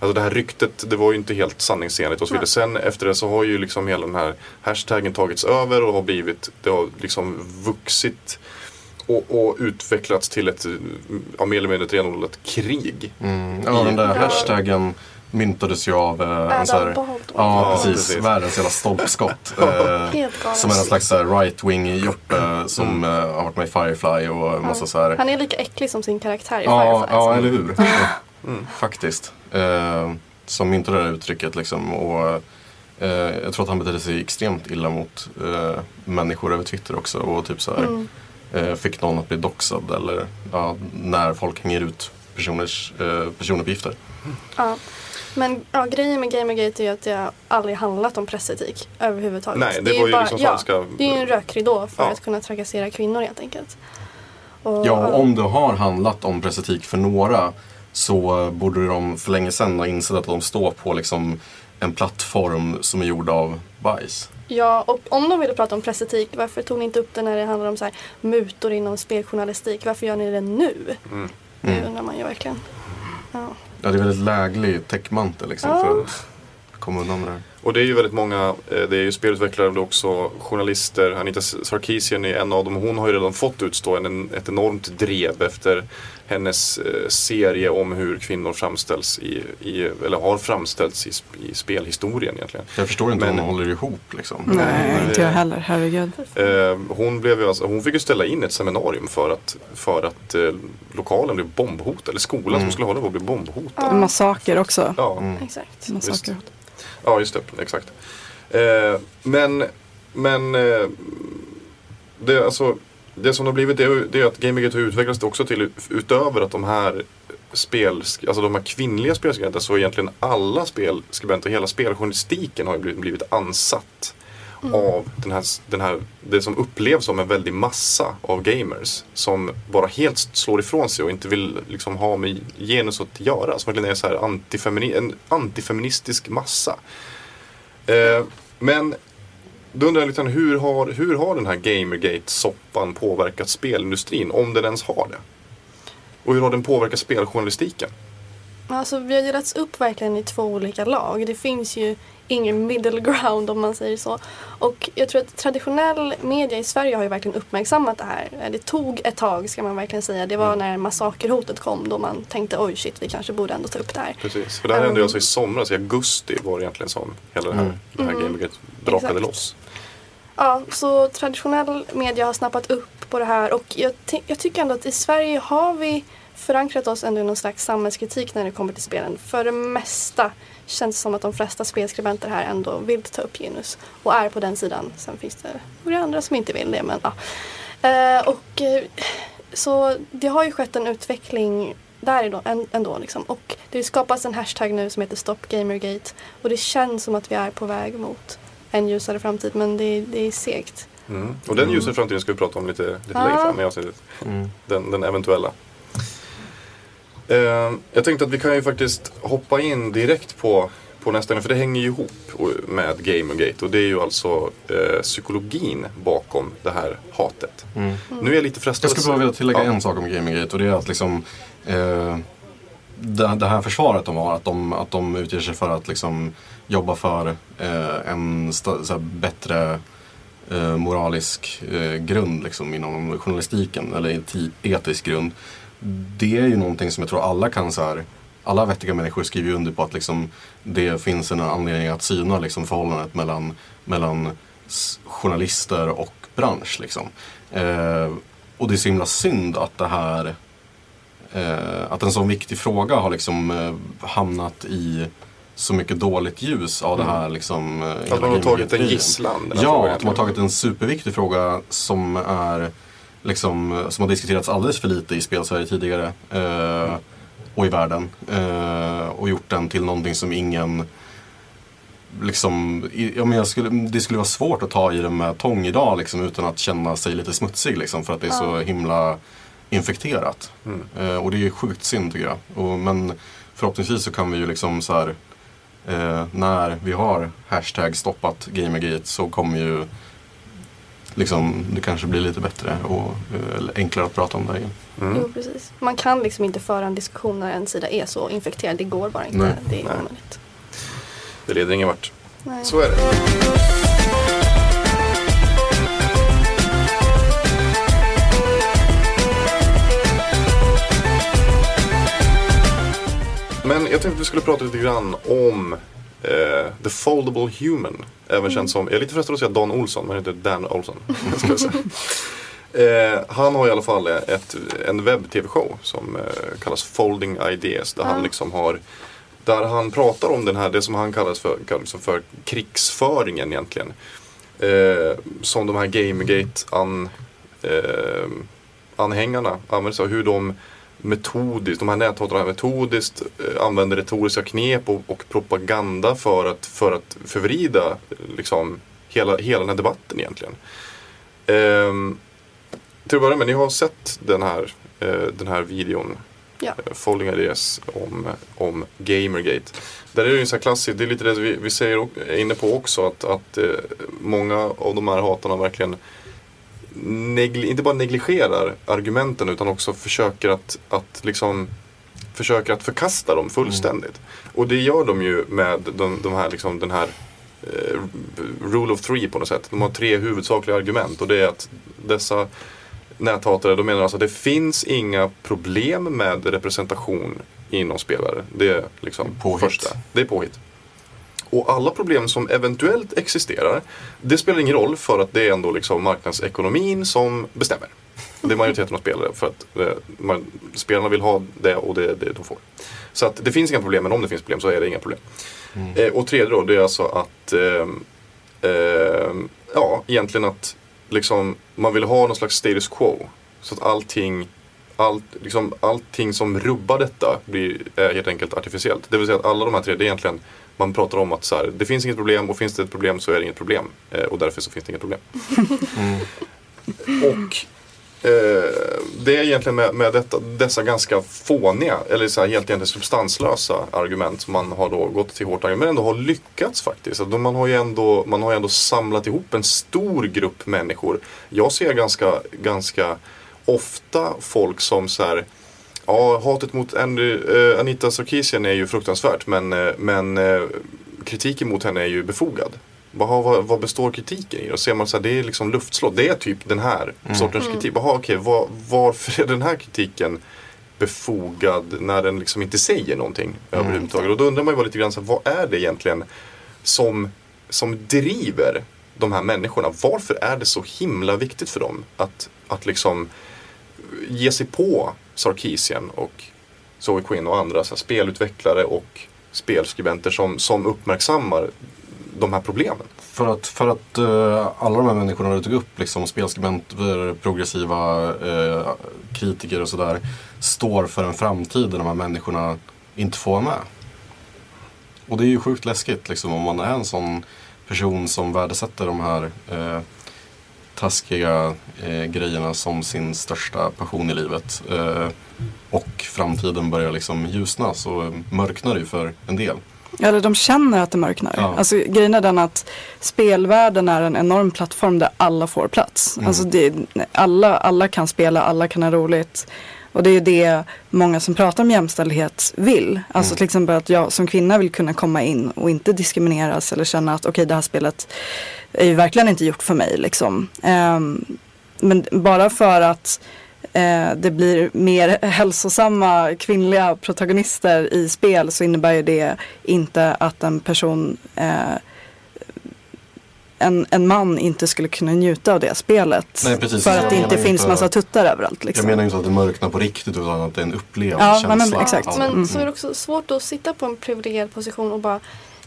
Alltså det här ryktet, det var ju inte helt sanningsenligt och så vidare. Sen efter det så har ju liksom hela den här hashtaggen tagits över och har blivit, det har liksom vuxit och, och utvecklats till ett, ja, mer eller mindre ett renodlat krig. Mm. Ja, den där hashtaggen myntades ju av eh, en så här. Ja, Ja, precis. precis. Världens jävla stolpskott. Eh, som är en slags här right-wing hjorte som eh, har varit med i Firefly och massa så här. Han är lika äcklig som sin karaktär i Ja, Firefly. ja eller hur. Faktiskt. Eh, som myntade det här uttrycket liksom. Och, eh, jag tror att han betedde sig extremt illa mot eh, människor över Twitter också. Och typ så här, Mm. Eh, fick någon att bli doxad eller ja, när folk hänger ut personers eh, personuppgifter. Ja. Men ja, grejen med Gamergate är ju att det har aldrig handlat om pressetik överhuvudtaget. Nej, det är var ju bara, liksom ja, falska- Det är ju en rökridå för Ja. att kunna trakassera kvinnor helt enkelt. Och, Ja, och om det har handlat om pressetik för några så borde de för länge sedan ha insett att de står på liksom en plattform som är gjord av bajs. Ja, och om de ville prata om pressetik, varför tog ni inte upp det när det handlar om så här, mutor inom speljournalistik? Varför gör ni det nu? Mm. Det undrar man ju verkligen. Ja. Ja, det är väldigt läglig täckmantel liksom Ja. för att komma undan med det här. Och det är ju väldigt många, eh, det är ju spelutvecklare och också journalister. Anita Sarkeesian är en av dem. Hon har ju redan fått utstå en, ett enormt drev efter hennes eh, serie om hur kvinnor framställs i, i eller har framställts i, i spelhistorien egentligen. Jag förstår inte Men- de håller ihop liksom. Nej, Nej. inte jag heller. Herregud. Eh, hon, blev ju alltså, hon fick ju ställa in ett seminarium för att, för att eh, lokalen blev bombhotad. Eller skolan Mm. som skulle hålla på blev bombhotad. Massaker också. Ja. Exakt. Massaker. Ja, just det. Exakt. Eh, men men eh, det, alltså, det som har blivit det är, det att Gamergate har utvecklats också till utöver att de här spel, alltså de här kvinnliga spelskribenterna så egentligen alla spelskribenter, hela speljournalistiken har ju blivit, blivit ansatt av den här, den här, det som upplevs som en väldig massa av gamers som bara helt slår ifrån sig och inte vill liksom ha med genus att göra. Som verkligen är så här antifemini, en antifeministisk massa. Eh, men då undrar jag lite hur har, hur har den här Gamergate-soppan påverkat spelindustrin? Om den ens har det. Och hur har den påverkat speljournalistiken? Alltså, vi har delats upp verkligen i två olika lag. Det finns ju ingen middle ground om man säger så. Och jag tror att traditionell media i Sverige har ju verkligen uppmärksammat det här. Det tog ett tag ska man verkligen säga. Det var när massakerhotet kom då man tänkte oj shit vi kanske borde ändå ta upp det här. Precis. För det här hände ju Um, alltså i somras, i augusti var det egentligen som hela det här, det här Mm. Gamergate brakade Exakt. loss. Ja, så traditionell media har snappat upp på det här och jag, jag tycker ändå att i Sverige har vi förankrat oss ändå i någon slags samhällskritik när det kommer till spelen. För det mesta känns det som att de flesta spelskribenter här ändå vill ta upp genus och är på den sidan. Sen finns det några andra som inte vill det men ja. Eh, och eh, så det har ju skett en utveckling där ändå, än- ändå liksom. Och det skapas en hashtag nu som heter Stop Gamergate och det känns som att vi är på väg mot en ljusare framtid men det, det är segt. Mm. Och den ljusare framtiden ska vi prata om lite, lite Ja. längre fram i avsnittet. Mm. Den, den eventuella. Eh, jag tänkte att vi kan ju faktiskt hoppa in direkt på, på nästa ämne, för det hänger ju ihop med Gamergate och det är ju alltså eh, psykologin bakom det här hatet. Mm. Nu är jag lite frestad Jag skulle bara vilja tillägga Ja. en sak om Gaminggate och det är att liksom eh, det, det här försvaret de har, att de, att de utger sig för att liksom jobba för eh, en sta, bättre eh, moralisk eh, grund liksom, inom journalistiken, eller eti, etisk grund. Det är ju någonting som jag tror alla kan så här, alla vettiga människor skriver ju under på att liksom, det finns en anledning att syna liksom, förhållandet mellan, mellan journalister och bransch. Liksom. Eh, och det är så himla synd att det här eh, att en sån viktig fråga har liksom eh, hamnat i så mycket dåligt ljus av det här liksom eh, Att man har tagit en gisslan. Ja, att de har tagit en superviktig fråga som är liksom, som har diskuterats alldeles för lite i spelsverige tidigare. Eh, och i världen. Eh, och gjort den till någonting som ingen Liksom, ja, men jag skulle, det skulle vara svårt att ta i den med tång idag liksom, utan att känna sig lite smutsig liksom, för att det är så himla infekterat. Mm. Eh, och det är ju sjukt synd tycker jag. Och, men förhoppningsvis så kan vi ju liksom så här eh, när vi har hashtag stoppat Gamergate så kommer ju liksom det kanske blir lite bättre och eh, eller enklare att prata om det igen. Mm. Jo, precis. Man kan liksom inte föra en diskussion när en sida är så infekterad. Det går bara inte. Nej. Det är omöjligt. Det leder ingen vart. Nej. Så är det. Men jag tänkte att vi skulle prata lite grann om eh, The Foldable Human. Även känd som, jag är lite frestad att säga Dan Olsson, men heter Dan Olsson. ska jag säga. Eh, han har i alla fall ett, en webb-tv-show som eh, kallas Folding Ideas. Där han Ah. liksom har där han pratar om den här, det som han kallas för, kallas för krigsföringen egentligen. Eh, som de här Gamergate-anhängarna eh, anhängarna använder sig av. Hur de metodiskt, de här näthatarna metodiskt eh, använder retoriska knep och, och propaganda för att, för att förvrida eh, liksom, hela, hela den här debatten egentligen. Ehm, till att börja med, ni har sett den här, eh, den här videon Ja. Folding Ideas om, om Gamergate. Där är det ju så här klassiskt, det är lite det vi, vi säger, är inne på också att, att många av de här hatarna verkligen inte bara negligerar argumenten utan också försöker att, att liksom försöker att förkasta dem fullständigt. Och det gör de ju med de, de här, liksom, den här eh, rule of three på något sätt. De har tre huvudsakliga argument och det är att dessa näthatare, de menar alltså att det finns inga problem med representation inom spelare. Det är liksom Påhitt. första. Det är påhitt. Och alla problem som eventuellt existerar, det spelar ingen roll för att det är ändå liksom marknadsekonomin som bestämmer. Det är majoriteten av spelare för att eh, man, spelarna vill ha det och det är det de får. Så att det finns inga problem, men om det finns problem så är det inga problem. Eh, och tredje då, det är alltså att ehm, ehm, ja, egentligen att liksom, man vill ha någon slags status quo. Så att allting, allt, liksom, allting som rubbar detta blir helt enkelt artificiellt. Det vill säga att alla de här tre, det är egentligen man pratar om att så här, det finns inget problem och finns det ett problem så är det inget problem. Eh, och därför så finns det inget problem. Och eh, det är egentligen med, med detta, dessa ganska fåniga, eller så här, helt egentligen substanslösa argument som man har då gått till hårt argument, men ändå har lyckats faktiskt. Att man, har ju ändå, man har ju ändå samlat ihop en stor grupp människor. Jag ser ganska, ganska ofta folk som så här Ja, hatet mot Andy, eh, Anita Sarkeesian är ju fruktansvärt men, eh, men eh, kritiken mot henne är ju befogad. Vad, vad, vad består kritiken i? Då ser man så här, det är liksom luftslott. Det är typ den här sortens kritik. Jaha, okej, var, varför är den här kritiken befogad när den liksom inte säger någonting överhuvudtaget? Och då undrar man ju bara lite grann, så här, vad är det egentligen som, som driver de här människorna. Varför är det så himla viktigt för dem att, att liksom ge sig på Sarkisian och Zoe Quinn och andra så här, spelutvecklare och spelskribenter som, som uppmärksammar de här problemen. För att, för att uh, alla de här människorna du tog upp, liksom spelskribenter, progressiva uh, kritiker och sådär, står för en framtid där de här människorna inte får vara med. Och det är ju sjukt läskigt liksom, om man är en sån person som värdesätter de här uh, taskiga eh, grejerna som sin största passion i livet. Eh, och framtiden börjar liksom ljusna så mörknar det ju för en del. Eller de känner att det mörknar. Ja. Alltså, grejen är den att spelvärlden är en enorm plattform där alla får plats. Mm. Alltså, det, alla, alla kan spela, alla kan ha roligt. Och det är ju det många som pratar om jämställdhet vill. Alltså Mm. till exempel att jag som kvinna vill kunna komma in och inte diskrimineras eller känna att okej det här spelet är ju verkligen inte gjort för mig. Liksom. Ehm, men bara för att eh, det blir mer hälsosamma kvinnliga protagonister i spel så innebär ju det inte att en person eh, en, en man inte skulle kunna njuta av det spelet. Nej, precis. för att det inte finns inte- massa tuttar överallt. Liksom. Jag menar inte att det mörknar på riktigt utan att det är en upplevd Ja, känsla. men exakt. av- Men Mm. så är det också svårt att sitta på en privilegierad position och bara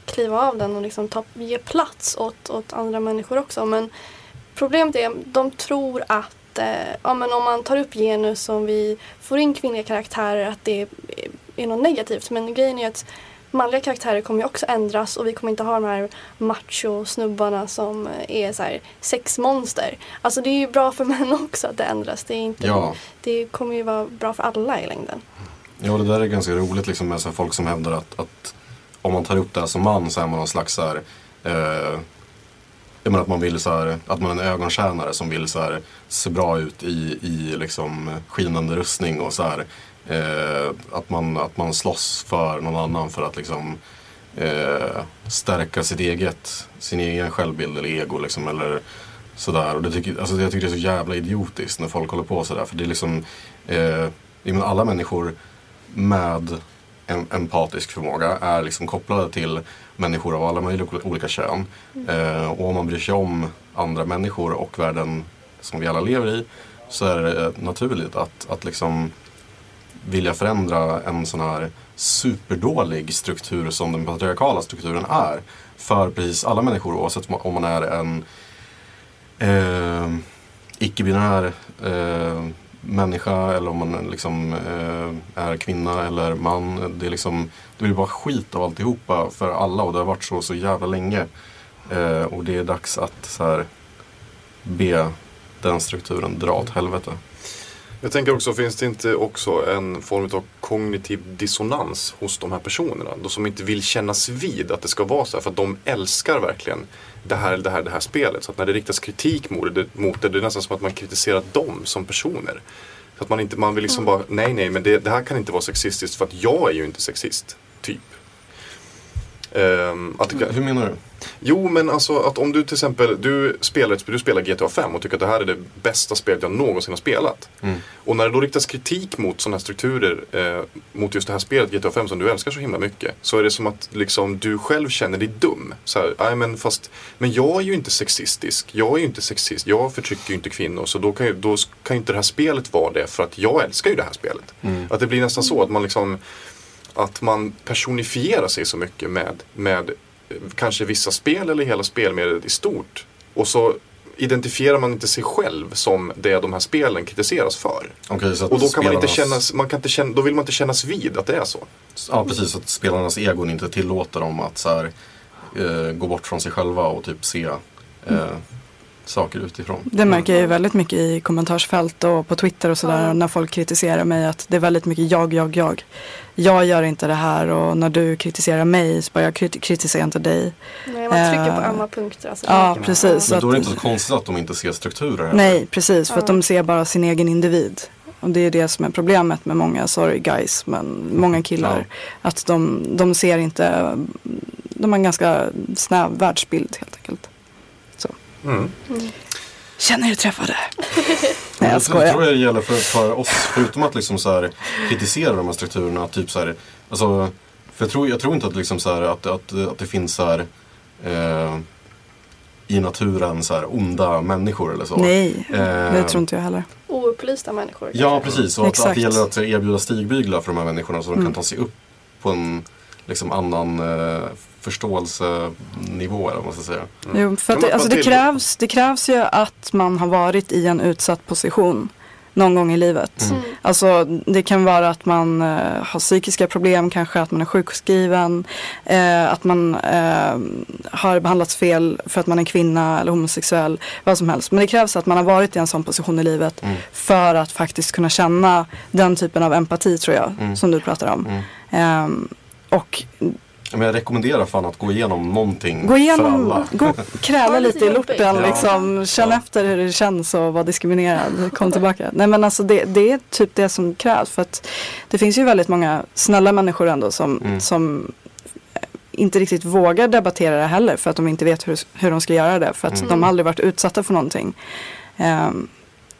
kliva av den och liksom ta, ge plats åt, åt andra människor också. Men problemet är att de tror att eh, ja, men om man tar upp genus och vi får in kvinnliga karaktärer att det är, är något negativt. Men grejen är att manliga karaktärer kommer ju också ändras och vi kommer inte ha de här macho-snubbarna som är så här sexmonster. Alltså det är ju bra för män också att det ändras. Det, är inte, Ja. det kommer ju vara bra för alla i längden. Ja, det där är ganska roligt liksom med så folk som hävdar att, att om man tar upp det här som man så är man någon slags så här, eh, jag menar att man vill så här, att man är en ögontjänare som vill så här, se bra ut i, i liksom skinande rustning och så här, eh, att, man, att man slåss för någon annan för att liksom eh, stärka sitt eget, sin egen självbild eller ego liksom, eller sådär. Och det tycker, alltså, jag tycker det är så jävla idiotiskt när folk håller på sådär. För det är liksom, eh, alla människor med en empatisk förmåga är liksom kopplade till människor av alla möjliga olika kön. Eh, och om man bryr sig om andra människor och världen som vi alla lever i så är det eh, naturligt att, att liksom vilja förändra en sån här superdålig struktur som den patriarkala strukturen är. För precis alla människor oavsett om man är en eh, icke-binär eh, människa eller om man liksom eh, är kvinna eller man. Det, är liksom, det blir bara skit av alltihopa för alla och det har varit så så jävla länge. Eh, och det är dags att så här, be den strukturen dra åt helvete. Jag tänker också, finns det inte också en form av kognitiv dissonans hos de här personerna? De som inte vill kännas vid att det ska vara så här, för att de älskar verkligen det här, det här, det här spelet. Så att när det riktas kritik mot det, mot det, det är nästan som att man kritiserar dem som personer. Så att man inte, man vill liksom bara, nej nej, men det, det här kan inte vara sexistiskt för att jag är ju inte sexist. Typ. Ehm, att Hur menar du? Jo, men alltså att om du till exempel du spelar, du spelar GTA 5 och tycker att det här är det bästa spelet jag någonsin har spelat. Mm. Och när det då riktas kritik mot sådana här strukturer, eh, mot just det här spelet GTA 5 som du älskar så himla mycket. Så är det som att liksom, du själv känner dig dum. Så här, "Nej, men, fast, men jag är ju inte sexistisk, jag är ju inte sexist, jag förtrycker ju inte kvinnor. Så då kan ju, då kan ju inte det här spelet vara det för att jag älskar ju det här spelet. Att det blir nästan så att man liksom att man personifierar sig så mycket med, med eh, kanske vissa spel eller hela spelmediet i stort. Och så identifierar man inte sig själv som det de här spelen kritiseras för. Att Och då kan man inte kännas, man kan inte känna, då vill man inte kännas vid att det är så. Ja, precis. Att spelarnas egon inte tillåter dem att så här, eh, gå bort från sig själva och typ se eh, saker utifrån. Det märker jag ju väldigt mycket i kommentarsfält och på Twitter och sådär Ja. när folk kritiserar mig att det är väldigt mycket jag, jag, jag. Jag gör inte det här och när du kritiserar mig så bara jag krit- kritiserar inte dig. Nej, man trycker på Eh, ömma punkter. Alltså, ja, precis. Men då är det inte så konstigt att de inte ser strukturer. Nej, precis. För att Ja. de ser bara sin egen individ. Och det är det som är problemet med många, sorry guys, men många killar. Att de, de ser inte, de har en ganska snäv världsbild helt enkelt. Mm. Känner du träffade? Nej jag jag tror skojar. jag det gäller för, för oss, förutom att liksom så här, kritisera de här strukturerna. Typ så här, alltså, för jag tror, jag tror inte att, liksom så här, att, att, att det finns så här, eh, i naturen så här onda människor eller så. Nej, Eh, det tror inte jag heller. Oupplysta människor. Ja, kanske. precis. Och att, att det gäller att erbjuda stigbyglar för de här människorna så de Mm. kan ta sig upp på en liksom, annan eh, förståelsenivå eller vad man ska säga. Jo, för att Men det, alltså det, krävs, det krävs ju att man har varit i en utsatt position någon gång i livet. Mm. Alltså det kan vara att man eh, har psykiska problem, kanske att man är sjukskriven, eh, att man eh, har behandlats fel för att man är kvinna eller homosexuell, vad som helst. Men det krävs att man har varit i en sån position i livet Mm. för att faktiskt kunna känna den typen av empati tror jag, Mm. som du pratar om. Mm. Ehm, och Men jag rekommenderar fan att gå igenom någonting Gå för igenom, alla. gå kräla Var lite i lorten Ja. liksom. Känn Ja. efter hur det känns att vara diskriminerad. Kom tillbaka. Nej men alltså det, det är typ det som krävs. För att det finns ju väldigt många snälla människor ändå som, Mm. som inte riktigt vågar debattera det heller. För att de inte vet hur, hur de ska göra det. För att Mm. de aldrig varit utsatta för någonting. Ehm,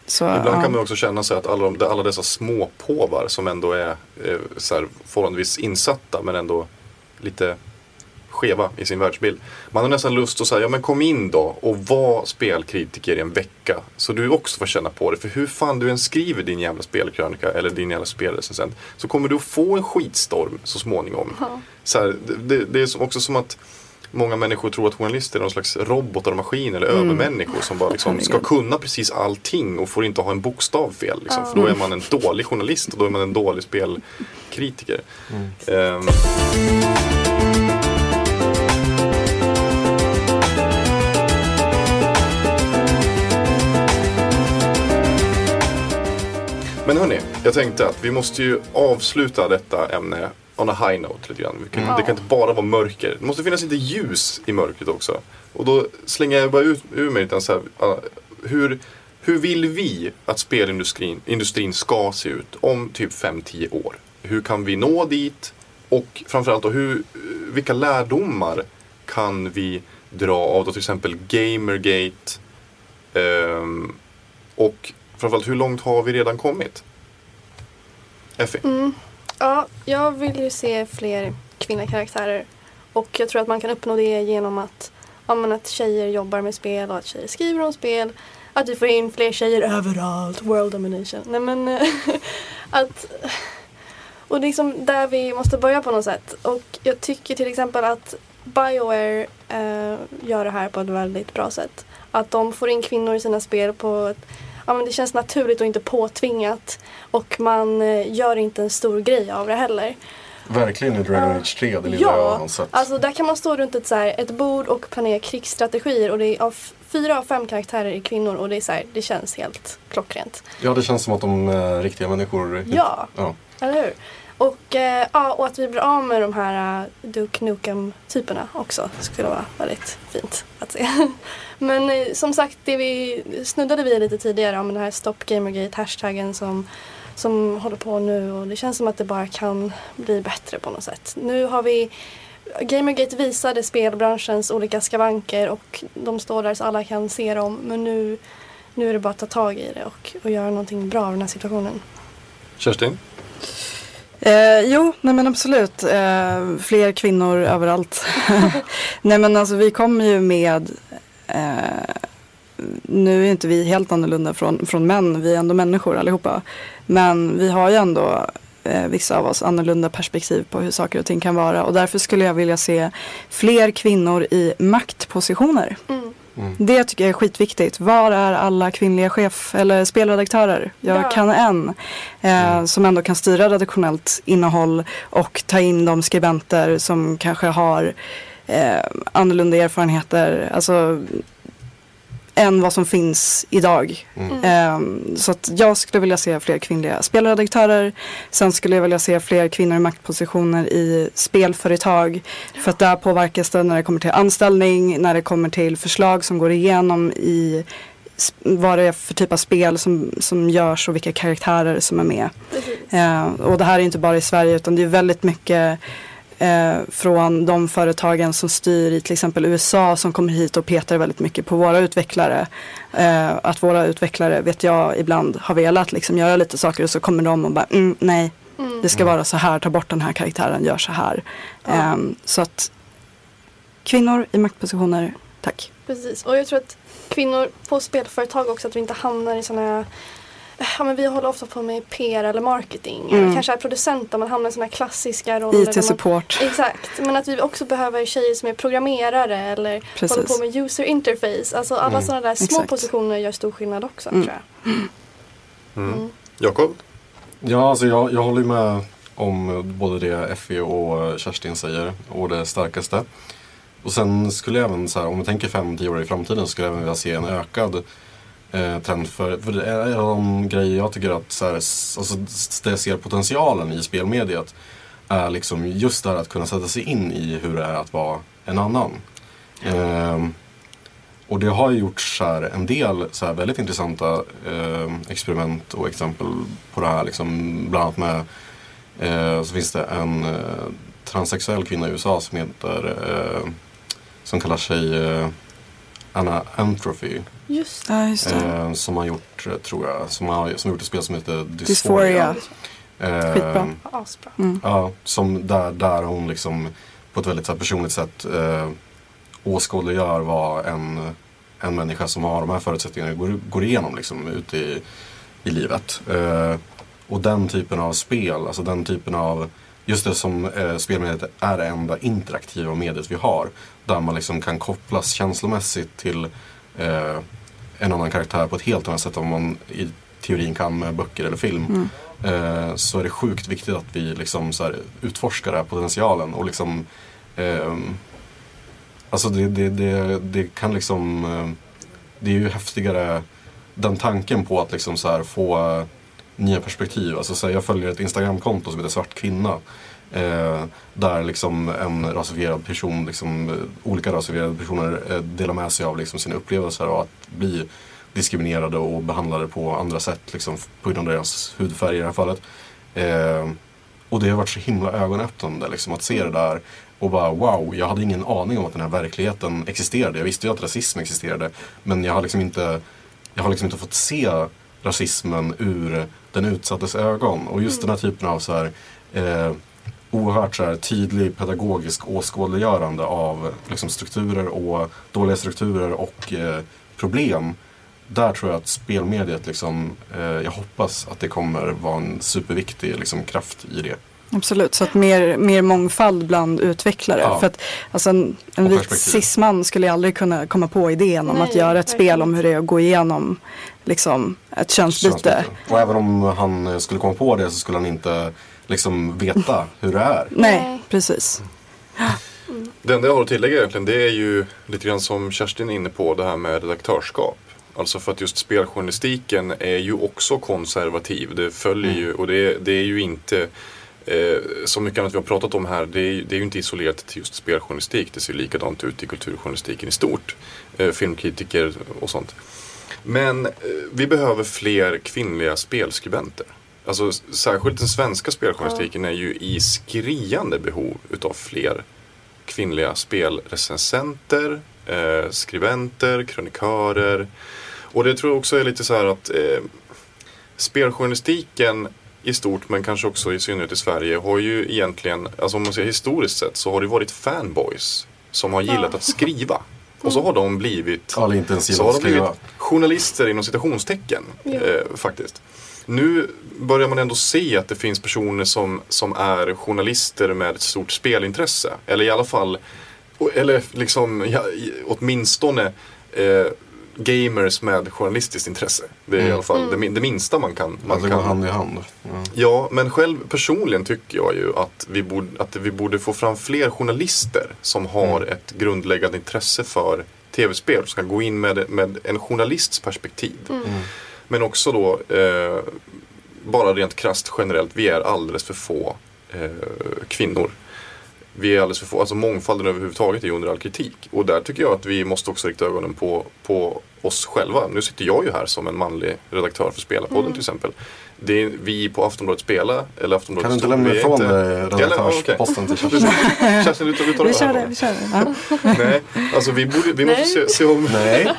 så, Ibland ja. kan man också känna sig att alla, de- alla dessa små påvar som ändå är eh, så här, förhållandevis insatta men ändå lite skeva i sin världsbild. Man har nästan lust att säga, ja men kom in då och var spelkritiker i en vecka. Så du också får känna på det. För hur fan du än skriver din jävla spelkrönika eller din jävla spelrecensent så kommer du att få en skitstorm så småningom. Så här, det, det, är också som att Många människor tror att journalister är någon slags robotar och maskiner eller övermänniskor som bara liksom ska kunna precis allting och får inte ha en bokstav fel. Liksom, För då är man en dålig journalist och då är man en dålig spelkritiker. Ehm, Men hörni, jag tänkte att vi måste ju avsluta detta ämne on a high note lite grann. Kan, Mm. Det kan inte bara vara mörker. Det måste finnas lite ljus i mörkret också. Och då slänger jag bara ut ur mig lite så här, hur, hur vill vi att spelindustrin industrin ska se ut om typ 5-10 år? Hur kan vi nå dit? Och framförallt då, hur, vilka lärdomar kan vi dra av då till exempel Gamergate? Ehm, och framförallt hur långt har vi redan kommit? Effie? Mm. Ja, jag vill ju se fler kvinnliga karaktärer. Och jag tror att man kan uppnå det genom att, ja, men att tjejer jobbar med spel och att tjejer skriver om spel. Att vi får in fler tjejer överallt. World domination. Nej men att... Och liksom där vi måste börja på något sätt. Och jag tycker till exempel att Bioware eh, gör det här på ett väldigt bra sätt. Att de får in kvinnor i sina spel på ett Ja, men det känns naturligt och inte påtvingat. Och man eh, gör inte en stor grej av det heller. Verkligen i Dragon Ja. Age 3, det lilla jag har sett. Alltså där kan man stå runt ett, så här, ett bord och planera krigsstrategier och det är av fyra av fem karaktärer är kvinnor och det är så här, det känns helt klockrent. Ja, det känns som att de är riktiga människor. Ja. ja. Eller hur? Och, eh, ja, och att vi blir av med de här uh, Duke Nukem-typerna också skulle vara väldigt fint att se. Men eh, som sagt, det vi snuddade vid lite tidigare om den här Stop Gamergate-hashtaggen som, som håller på nu och det känns som att det bara kan bli bättre på något sätt. Nu har vi Gamergate visade spelbranschens olika skavanker och de står där så alla kan se dem men nu, nu är det bara att ta tag i det och, och göra någonting bra av den här situationen. Kerstin? Eh, jo, nej men absolut. Eh, fler kvinnor överallt. nej men alltså vi kommer ju med eh, nu är inte vi helt annorlunda från, från män, vi är ändå människor allihopa. Men vi har ju ändå eh, vissa av oss annorlunda perspektiv på hur saker och ting kan vara. Och därför skulle jag vilja se fler kvinnor i maktpositioner. Mm. Det tycker jag är skitviktigt. Var är alla kvinnliga chef eller spelredaktörer? Jag Ja. kan en eh, som ändå kan styra redaktionellt innehåll och ta in de skribenter som kanske har eh, annorlunda erfarenheter. Alltså än vad som finns idag. Eh, så att jag skulle vilja se fler kvinnliga spelredaktörer. Sen skulle jag vilja se fler kvinnor i maktpositioner i spelföretag. För att där påverkas det när det kommer till anställning, när det kommer till förslag som går igenom i vad det är för typ av spel som, som görs och vilka karaktärer som är med. Eh, och det här är inte bara i Sverige utan det är väldigt mycket eh, från de företagen som styr i till exempel USA som kommer hit och petar väldigt mycket på våra utvecklare. Eh, att våra utvecklare, vet jag, ibland har velat liksom göra lite saker och så kommer de och bara mm, nej, Mm. det ska vara så här, ta bort den här karaktären, gör så här. Ja. Eh, så att kvinnor i maktpositioner, tack. Precis. Och jag tror att kvinnor på spelföretag också, att vi inte hamnar i sådana här Ja, men vi håller ofta på med PR eller marketing. Mm. Eller kanske är producenter, man hamnar i sådana här klassiska roller. IT-support. Exakt, men att vi också behöver tjejer som är programmerare eller Precis. håller på med user interface. Alltså alla Mm. sådana där små Exakt. positioner gör stor skillnad också Mm. tror jag. Mm. Jakob? Ja, alltså jag, jag håller med om både det Effie och Kerstin säger och det starkaste. Och sen skulle jag även, så här, om vi tänker 5-10 år i framtiden, skulle jag även vilja se en ökad eh, trend för, för det är en av de grejer jag tycker att så här, alltså, det jag ser potentialen i spelmediet är liksom just det här att kunna sätta sig in i hur det är att vara en annan. Eh, och det har ju gjorts så här, en del så här, väldigt intressanta eh, experiment och exempel på det här. Liksom, bland annat med eh, så finns det en eh, transsexuell kvinna i USA som heter eh, som kallar sig eh, Anna Antrophy. Just Ja, just det. Eh, som har gjort, eh, tror jag, som har, som har gjort ett spel som heter Dysphoria. Eh, Skitbra. Asbra. Mm. Ja, som där, där hon liksom på ett väldigt så här, personligt sätt eh, åskådliggör vad en, en människa som har de här förutsättningarna går, går igenom liksom, ute i, i livet. Eh, och den typen av spel, alltså den typen av Just det som eh, spelmediet är det enda interaktiva mediet vi har. Där man liksom kan kopplas känslomässigt till eh, en annan karaktär på ett helt annat sätt än man i teorin kan med böcker eller film. Eh, så är det sjukt viktigt att vi liksom så här, utforskar den här potentialen och liksom ehm, Alltså det, det, det, det kan liksom eh, Det är ju häftigare Den tanken på att liksom så här få eh, nya perspektiv. Alltså så här, jag följer ett Instagramkonto som heter Svart kvinna. Eh, där liksom en rasifierad person, liksom, eh, olika rasifierade personer eh, delar med sig av liksom, sina upplevelser av att bli diskriminerade och behandlade på andra sätt liksom, på grund av deras hudfärg i det här fallet. Eh, och det har varit så himla ögonöppnande liksom, att se det där och bara wow, jag hade ingen aning om att den här verkligheten existerade. Jag visste ju att rasism existerade men jag har liksom inte, jag har liksom inte fått se rasismen ur den utsattes ögon. Och just den här typen av så här, eh, oerhört så här, tydlig pedagogisk åskådliggörande av liksom, strukturer och dåliga strukturer och eh, problem. Där tror jag att spelmediet, liksom, eh, jag hoppas att det kommer vara en superviktig liksom, kraft i det. Absolut, så att mer, mer mångfald bland utvecklare. Ja. För att alltså en, en vit cisman skulle aldrig kunna komma på idén om Nej, att göra ett spel om hur det är att gå igenom liksom, ett könsbyte. Könsbyte. Och även om han eh, skulle komma på det så skulle han inte liksom veta hur det är. Nej, precis. Det enda jag har att tillägga egentligen det är ju lite grann som Kerstin är inne på det här med redaktörskap. Alltså för att just speljournalistiken är ju också konservativ. Det följer ju och det, det är ju inte eh, så mycket annat vi har pratat om här. Det är, det är ju inte isolerat till just speljournalistik. Det ser likadant ut i kulturjournalistiken i stort. Eh, filmkritiker och sånt. Men eh, vi behöver fler kvinnliga spelskribenter. Alltså särskilt den svenska speljournalistiken är ju i skriande behov utav fler kvinnliga spelrecensenter, eh, skribenter, krönikörer. Och det tror jag också är lite så här att eh, speljournalistiken i stort men kanske också i synnerhet i Sverige har ju egentligen, alltså om man ser historiskt sett så har det varit fanboys som har gillat Ja. att skriva. Och så har de blivit så har de blivit journalister inom citationstecken. Ja. Eh, faktiskt. Nu börjar man ändå se att det finns personer som, som är journalister med ett stort spelintresse. Eller i alla fall, eller liksom ja, åtminstone eh, gamers med journalistiskt intresse. Det är i Mm. alla fall det, min- det minsta man kan. Man Att det går kan hand i hand. Ja. Ja, men själv personligen tycker jag ju att vi borde, att vi borde få fram fler journalister som har Mm. ett grundläggande intresse för tv-spel. Som ska gå in med, med en journalists perspektiv. Mm. Men också då, eh, bara rent krasst generellt, vi är alldeles för få eh, kvinnor. Vi är alldeles för få, alltså mångfalden överhuvudtaget är under all kritik. Och där tycker jag att vi måste också rikta ögonen på, på oss själva. Nu sitter jag ju här som en manlig redaktör för Spelarpodden Mm. till exempel. Det är vi på Aftonbladet Spela, eller Aftonbladet Kan du inte lämna ifrån inte- dig redaktörsposten till Kerstin? Kerstin, du tar, du tar Vi kör det, vi kör det. Nej, alltså vi, borde, vi måste Nej. se, se om Nej.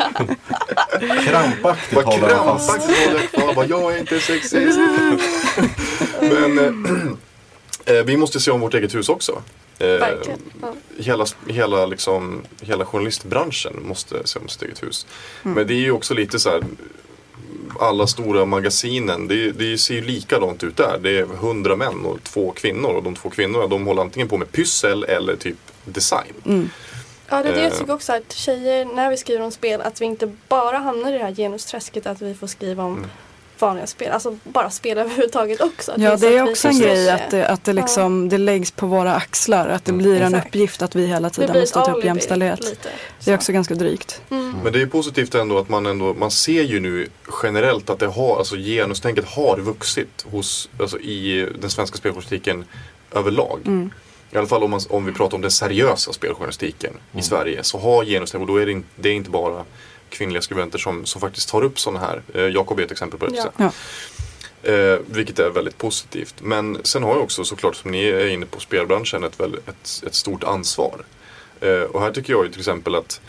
Krampaktigt håller han fast. krampaktigt håller jag kvar. Bara, jag är inte sexist. Men eh, eh, vi måste se om vårt eget hus också. Eh, Verkligen. Ja. hela, hela, liksom, hela journalistbranschen måste se om sitt eget hus. Men det är ju också lite så här alla stora magasinen, det, det ser ju likadant ut där. Det är hundra män och två kvinnor och de två kvinnorna de håller antingen på med pyssel eller typ design. Ja, det är det jag Eh. tycker också att tjejer, när vi skriver om spel, att vi inte bara hamnar i det här genusträsket att vi får skriva Mm. Vanliga spel, alltså bara spel överhuvudtaget också. Att Ja det är också en grej att det, att det, liksom, det läggs på våra axlar. Att det blir en Exakt. uppgift att vi hela tiden måste ta upp jämställdhet. lite. Det är Så. också ganska drygt. Mm. Men det är positivt ändå att man ändå, man ser ju nu generellt att det har, alltså genustänket har vuxit hos, alltså i den svenska spelpolitiken överlag. I alla fall om, man, om vi pratar om den seriösa speljournalistiken i Sverige så har genustänk, och då är det, det är inte bara kvinnliga skribenter som, som faktiskt tar upp sådana här. Eh, Jakob är ett exempel på det. Ja. Ja. Eh, vilket är väldigt positivt. Men sen har jag också såklart som ni är inne på spelbranschen ett, väl, ett, ett stort ansvar. Eh, och här tycker jag ju till exempel att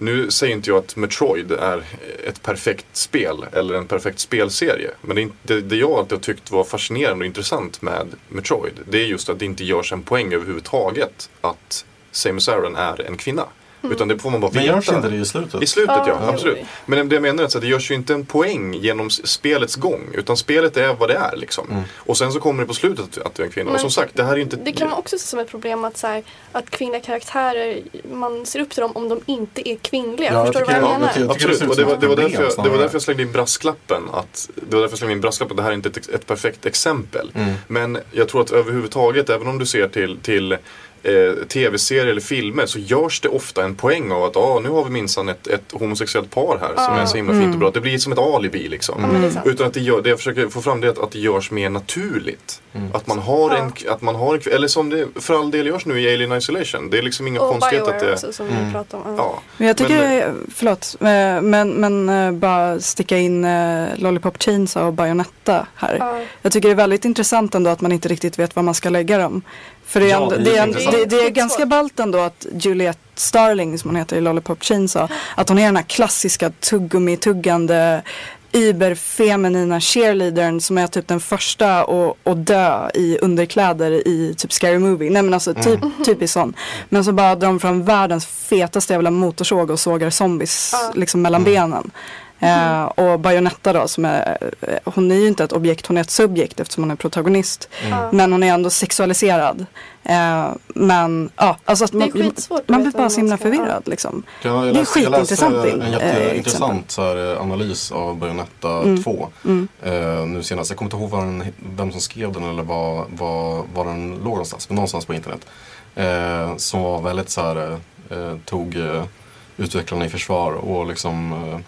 nu säger inte jag att Metroid är ett perfekt spel eller en perfekt spelserie. Men det, är inte- det, det jag alltid har tyckt var fascinerande och intressant med Metroid det är just att det inte görs en poäng överhuvudtaget att Samus Aran är en kvinna. Utan det får man bara Men veta. görs inte det i slutet? I slutet ja, Ja, absolut. Men det jag menar är att det görs ju inte en poäng genom spelets gång. Utan spelet är vad det är liksom. Och sen så kommer det på slutet att, du är en kvinna. och Men som sagt, det här är inte... Det kan man också se som ett problem att, så här, att kvinnliga karaktärer, man ser upp till dem om de inte är kvinnliga. Ja, jag Förstår du vad jag ja, menar? jag Absolut, och det var, det, var därför jag, det var därför jag slängde in brasklappen. Att, det var därför jag slängde in brasklappen, det här är inte ett, ett perfekt exempel. Mm. Men jag tror att överhuvudtaget, även om du ser till, till eh, tv-serier eller filmer så görs det ofta en poäng av att ah, nu har vi minsann ett, ett homosexuellt par här som Ja. är så himla fint och bra. Det blir som ett alibi liksom. Ja, sant. Utan att det, gör, det jag försöker få fram det är att, att det görs mer naturligt. Att man har Ja. en, att man har en, eller som det för all del görs nu i Alien Isolation. Det är liksom inga Och konstighet att det... också som vi pratade om. Ja. Ja. Men jag tycker, Men- förlåt, eh, men, men eh, bara sticka in eh, Lollipop Chainsaw och Bayonetta här. Ja. Jag tycker det är väldigt intressant ändå att man inte riktigt vet var man ska lägga dem. För det är, Ja, det är det är, det, det är ganska ballt ändå att Juliette Starling som hon heter i Lollipop Chainsaw, att hon är den här klassiska tuggummi-tuggande überfeminina cheerleadern som är typ den första att, dö i underkläder i typ Scary Movie. Nej men alltså typ, typiskt sån. Men så bara drar de fram världens fetaste jävla motorsåg och sågar zombies Ja. liksom mellan benen. Eh, och Bayonetta då som är, eh, hon är ju inte ett objekt, hon är ett subjekt eftersom hon är protagonist. Ja. Men hon är ändå sexualiserad. Eh, men ja, alltså att man, man blir bara så himla förvirrad liksom. Ja, Det är läste, jag läste skitintressant en jätteintressant så här, analys av Bayonetta 2. Eh, nu senast. Jag kommer inte ihåg vad den, vem som skrev den eller var, var, var den låg någonstans. Men någonstans på internet. Eh, som var väldigt så här, eh, tog eh, utvecklarna i försvar och liksom, eh,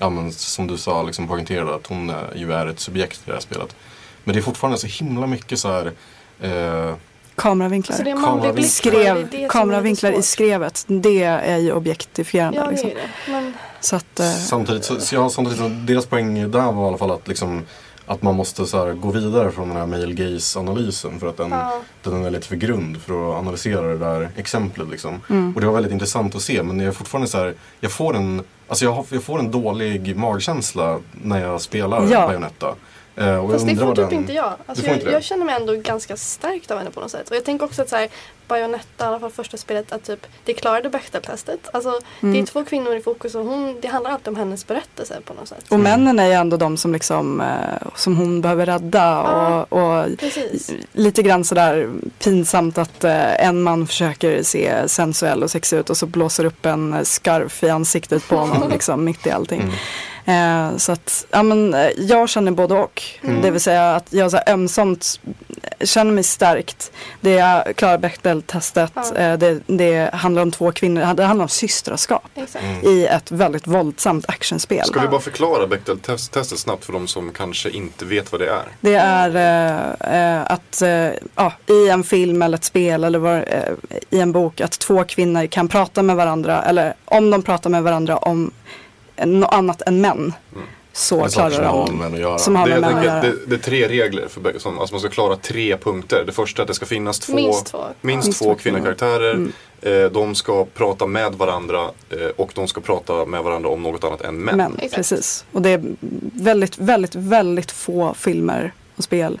ja men som du sa, liksom poängterade att hon eh, ju är ett subjekt i det här spelet. Men det är fortfarande så himla mycket så här eh, Kameravinklar. Så det är blick. Skrev, det är det är kameravinklar i skrevet, det är ju objektifierande. Ja, det liksom. är det. Men Så att, eh, Samtidigt, så, ja, samtidigt så deras poäng där var i alla fall att, liksom, att man måste så här, gå vidare från den här male gaze-analysen för att den, Ja. den är lite för grund för att analysera det där exemplet. Liksom. Mm. Och det var väldigt intressant att se men jag är fortfarande så här, jag får en, alltså jag, har, jag får en dålig magkänsla när jag spelar Ja. Bayonetta. Eh, och Fast det jag får typ den- inte jag. Alltså jag, inte jag känner mig ändå ganska stärkt av henne på något sätt. Och jag tänker också att så här, Bayonetta, i alla fall första spelet, att typ, det klarade Bechdel-testet. Alltså det är två kvinnor i fokus och hon, det handlar alltid om hennes berättelse på något sätt. och männen är ju ändå de som, liksom, eh, som hon behöver rädda. Ja. Och, och lite grann sådär pinsamt att eh, en man försöker se sensuell och sexig ut och så blåser upp en skarf i ansiktet på honom liksom, mitt i allting. Eh, så att, ja men eh, jag känner både och. Det vill säga att jag så här ömsomt känner mig stärkt. Det är klarar Bechdel-testet. Ja. Eh, det, det handlar om två kvinnor, det handlar om systraskap. Exakt. I ett väldigt våldsamt actionspel. Ska vi bara förklara Bechdel-testet snabbt för de som kanske inte vet vad det är? Det är eh, eh, att eh, ja, i en film eller ett spel eller var, eh, i en bok att två kvinnor kan prata med varandra eller om de pratar med varandra om något annat än män. Så Det klarar som har de. göra. Som har Det, med män att göra. det, det är tre regler för bägge- som, alltså man ska klara tre punkter. Det första är att det ska finnas två, Minst två. minst Minst två kvinnokaraktärer. Eh, de ska prata med varandra eh, och de ska prata med varandra om något annat än män. Män, precis. Och det är väldigt, väldigt, väldigt få filmer och spel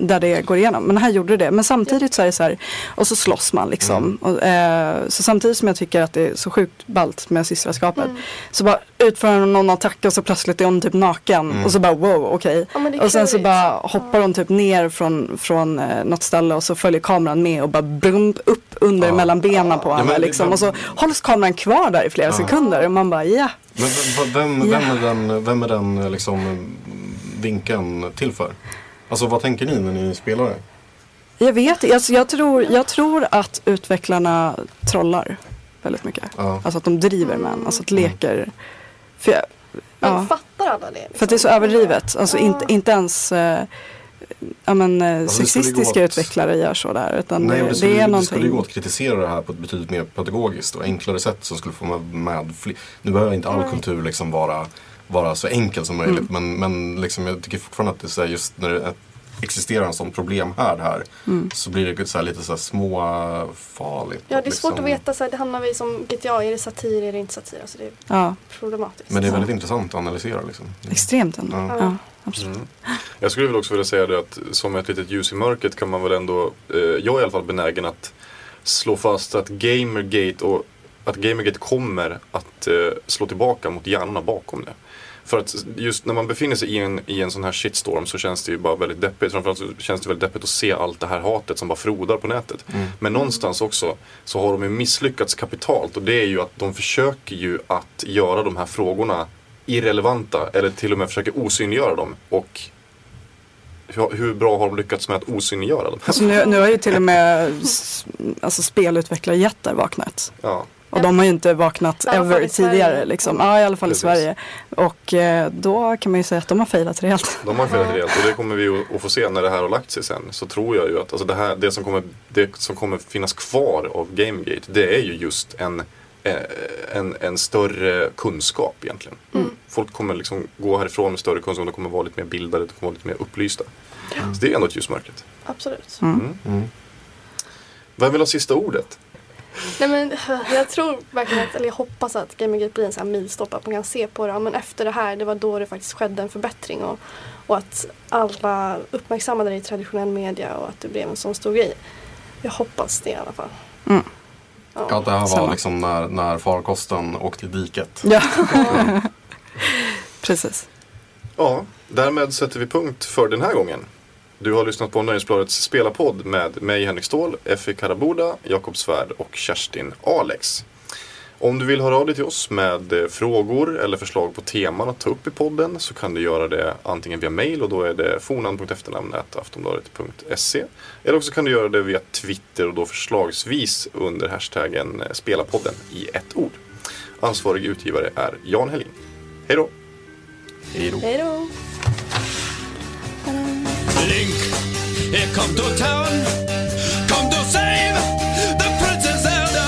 Där det går igenom. Men här gjorde det. Men samtidigt så är det så här. Och så slåss man liksom. Och, eh, så samtidigt som jag tycker att det är så sjukt ballt med systraskapet. Mm. Så bara utför någon attack och så plötsligt är hon typ naken. Och så bara wow okej. Ja, det är och sen så bara hoppar hon typ ner från, från eh, något ställe och så följer kameran med och bara brum, upp under Ja. mellan benen på henne. men liksom. Och så hålls kameran kvar där i flera sekunder. Och man bara ja. Men vem, vem, Ja. vem är den, vem är den eh, liksom, mm, vinkeln till för? Alltså vad tänker ni när ni spelar det? Jag vet inte. alltså, jag, tror, jag tror att utvecklarna trollar väldigt mycket. Ja. Alltså att de driver med en. Alltså att leker. För jag, Men ja. fattar alla det? För att det är så överdrivet. Alltså inte, inte ens eh, ja, men, eh, Alltså, sexistiska utvecklare gör så där. Utan Nej, det, det, skulle, det är det skulle ju gå någonting. att kritisera det här på ett betydligt mer pedagogiskt och enklare sätt som skulle få med, med fler. Nu behöver inte all kultur liksom vara, vara så enkel som möjligt men, men liksom, jag tycker fortfarande att det är så här, just när det existerar en sån problemhärd här så blir det så här, lite så här småfarligt. Ja, det är svårt liksom. att veta. Så här, det hamnar vi som GTA, är det satir, är det inte satir? Alltså, det är Ja, problematiskt. Men det är väldigt intressant att analysera liksom. extremt ändå. Ja. Ja, absolut. Jag skulle väl också vilja säga det att som ett litet ljus i mörkret kan man väl ändå, eh, jag är i alla fall benägen att slå fast att Gamergate och att Gamergate kommer att eh, slå tillbaka mot hjärnorna bakom det. För att just när man befinner sig i en, i en sån här shitstorm så känns det ju bara väldigt deppigt. Framförallt så känns det väldigt deppigt att se allt det här hatet som bara frodar på nätet. Men någonstans också så har de ju misslyckats kapitalt och det är ju att de försöker ju att göra de här frågorna irrelevanta eller till och med försöker osynliggöra dem. Och hur, hur bra har de lyckats med att osynliggöra dem? Alltså nu, nu har ju till och med alltså, spelutvecklarjättar vaknat. Ja. Och de har ju inte vaknat ever tidigare. Liksom. Ja, i alla fall Precis. i Sverige. Och eh, då kan man ju säga att de har failat rejält. De har felat rejält och det kommer vi att få se när det här har lagt sig sen. Så tror jag ju att alltså det, här, det, som kommer, det som kommer finnas kvar av Gamegate det är ju just en, eh, en, en större kunskap egentligen. Folk kommer liksom gå härifrån med större kunskap, de kommer vara lite mer bildade, de kommer vara lite mer upplysta. Så det är ändå ett ljusmörkret. Absolut. Vem vill ha sista ordet? Nej, men, jag tror verkligen att, eller jag hoppas att Gamergate blir en sån här milstolpe. Att man kan se på det. Ja, men efter det här, det var då det faktiskt skedde en förbättring. Och, och att alla uppmärksammade det i traditionell media och att det blev en sån stor grej. Jag hoppas det i alla fall. Mm. Ja, det här var Samma. liksom när, när farkosten åkte i diket. Ja, precis. Ja, därmed sätter vi punkt för den här gången. Du har lyssnat på Nöjesbladets spelarpodd med mig Henrik Ståhl, Effie Karabuda, Jakob Svärd och Kerstin Alex. Om du vill höra av dig till oss med eh, frågor eller förslag på teman att ta upp i podden så kan du göra det antingen via mail och då är det fornamn.efternamn.aftonbladet.se eller också kan du göra det via Twitter och då förslagsvis under hashtaggen eh, spelarpodden i ett ord. Ansvarig utgivare är Jan Helin. Hej då! Hej då. Link, here come to town. Come to save the Princess Zelda.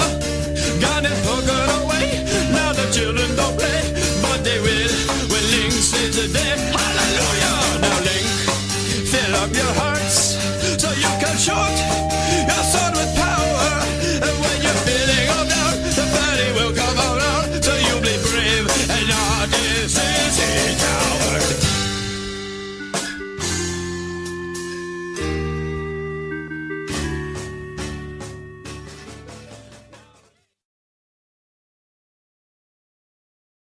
Gone and put away. Now the children don't play.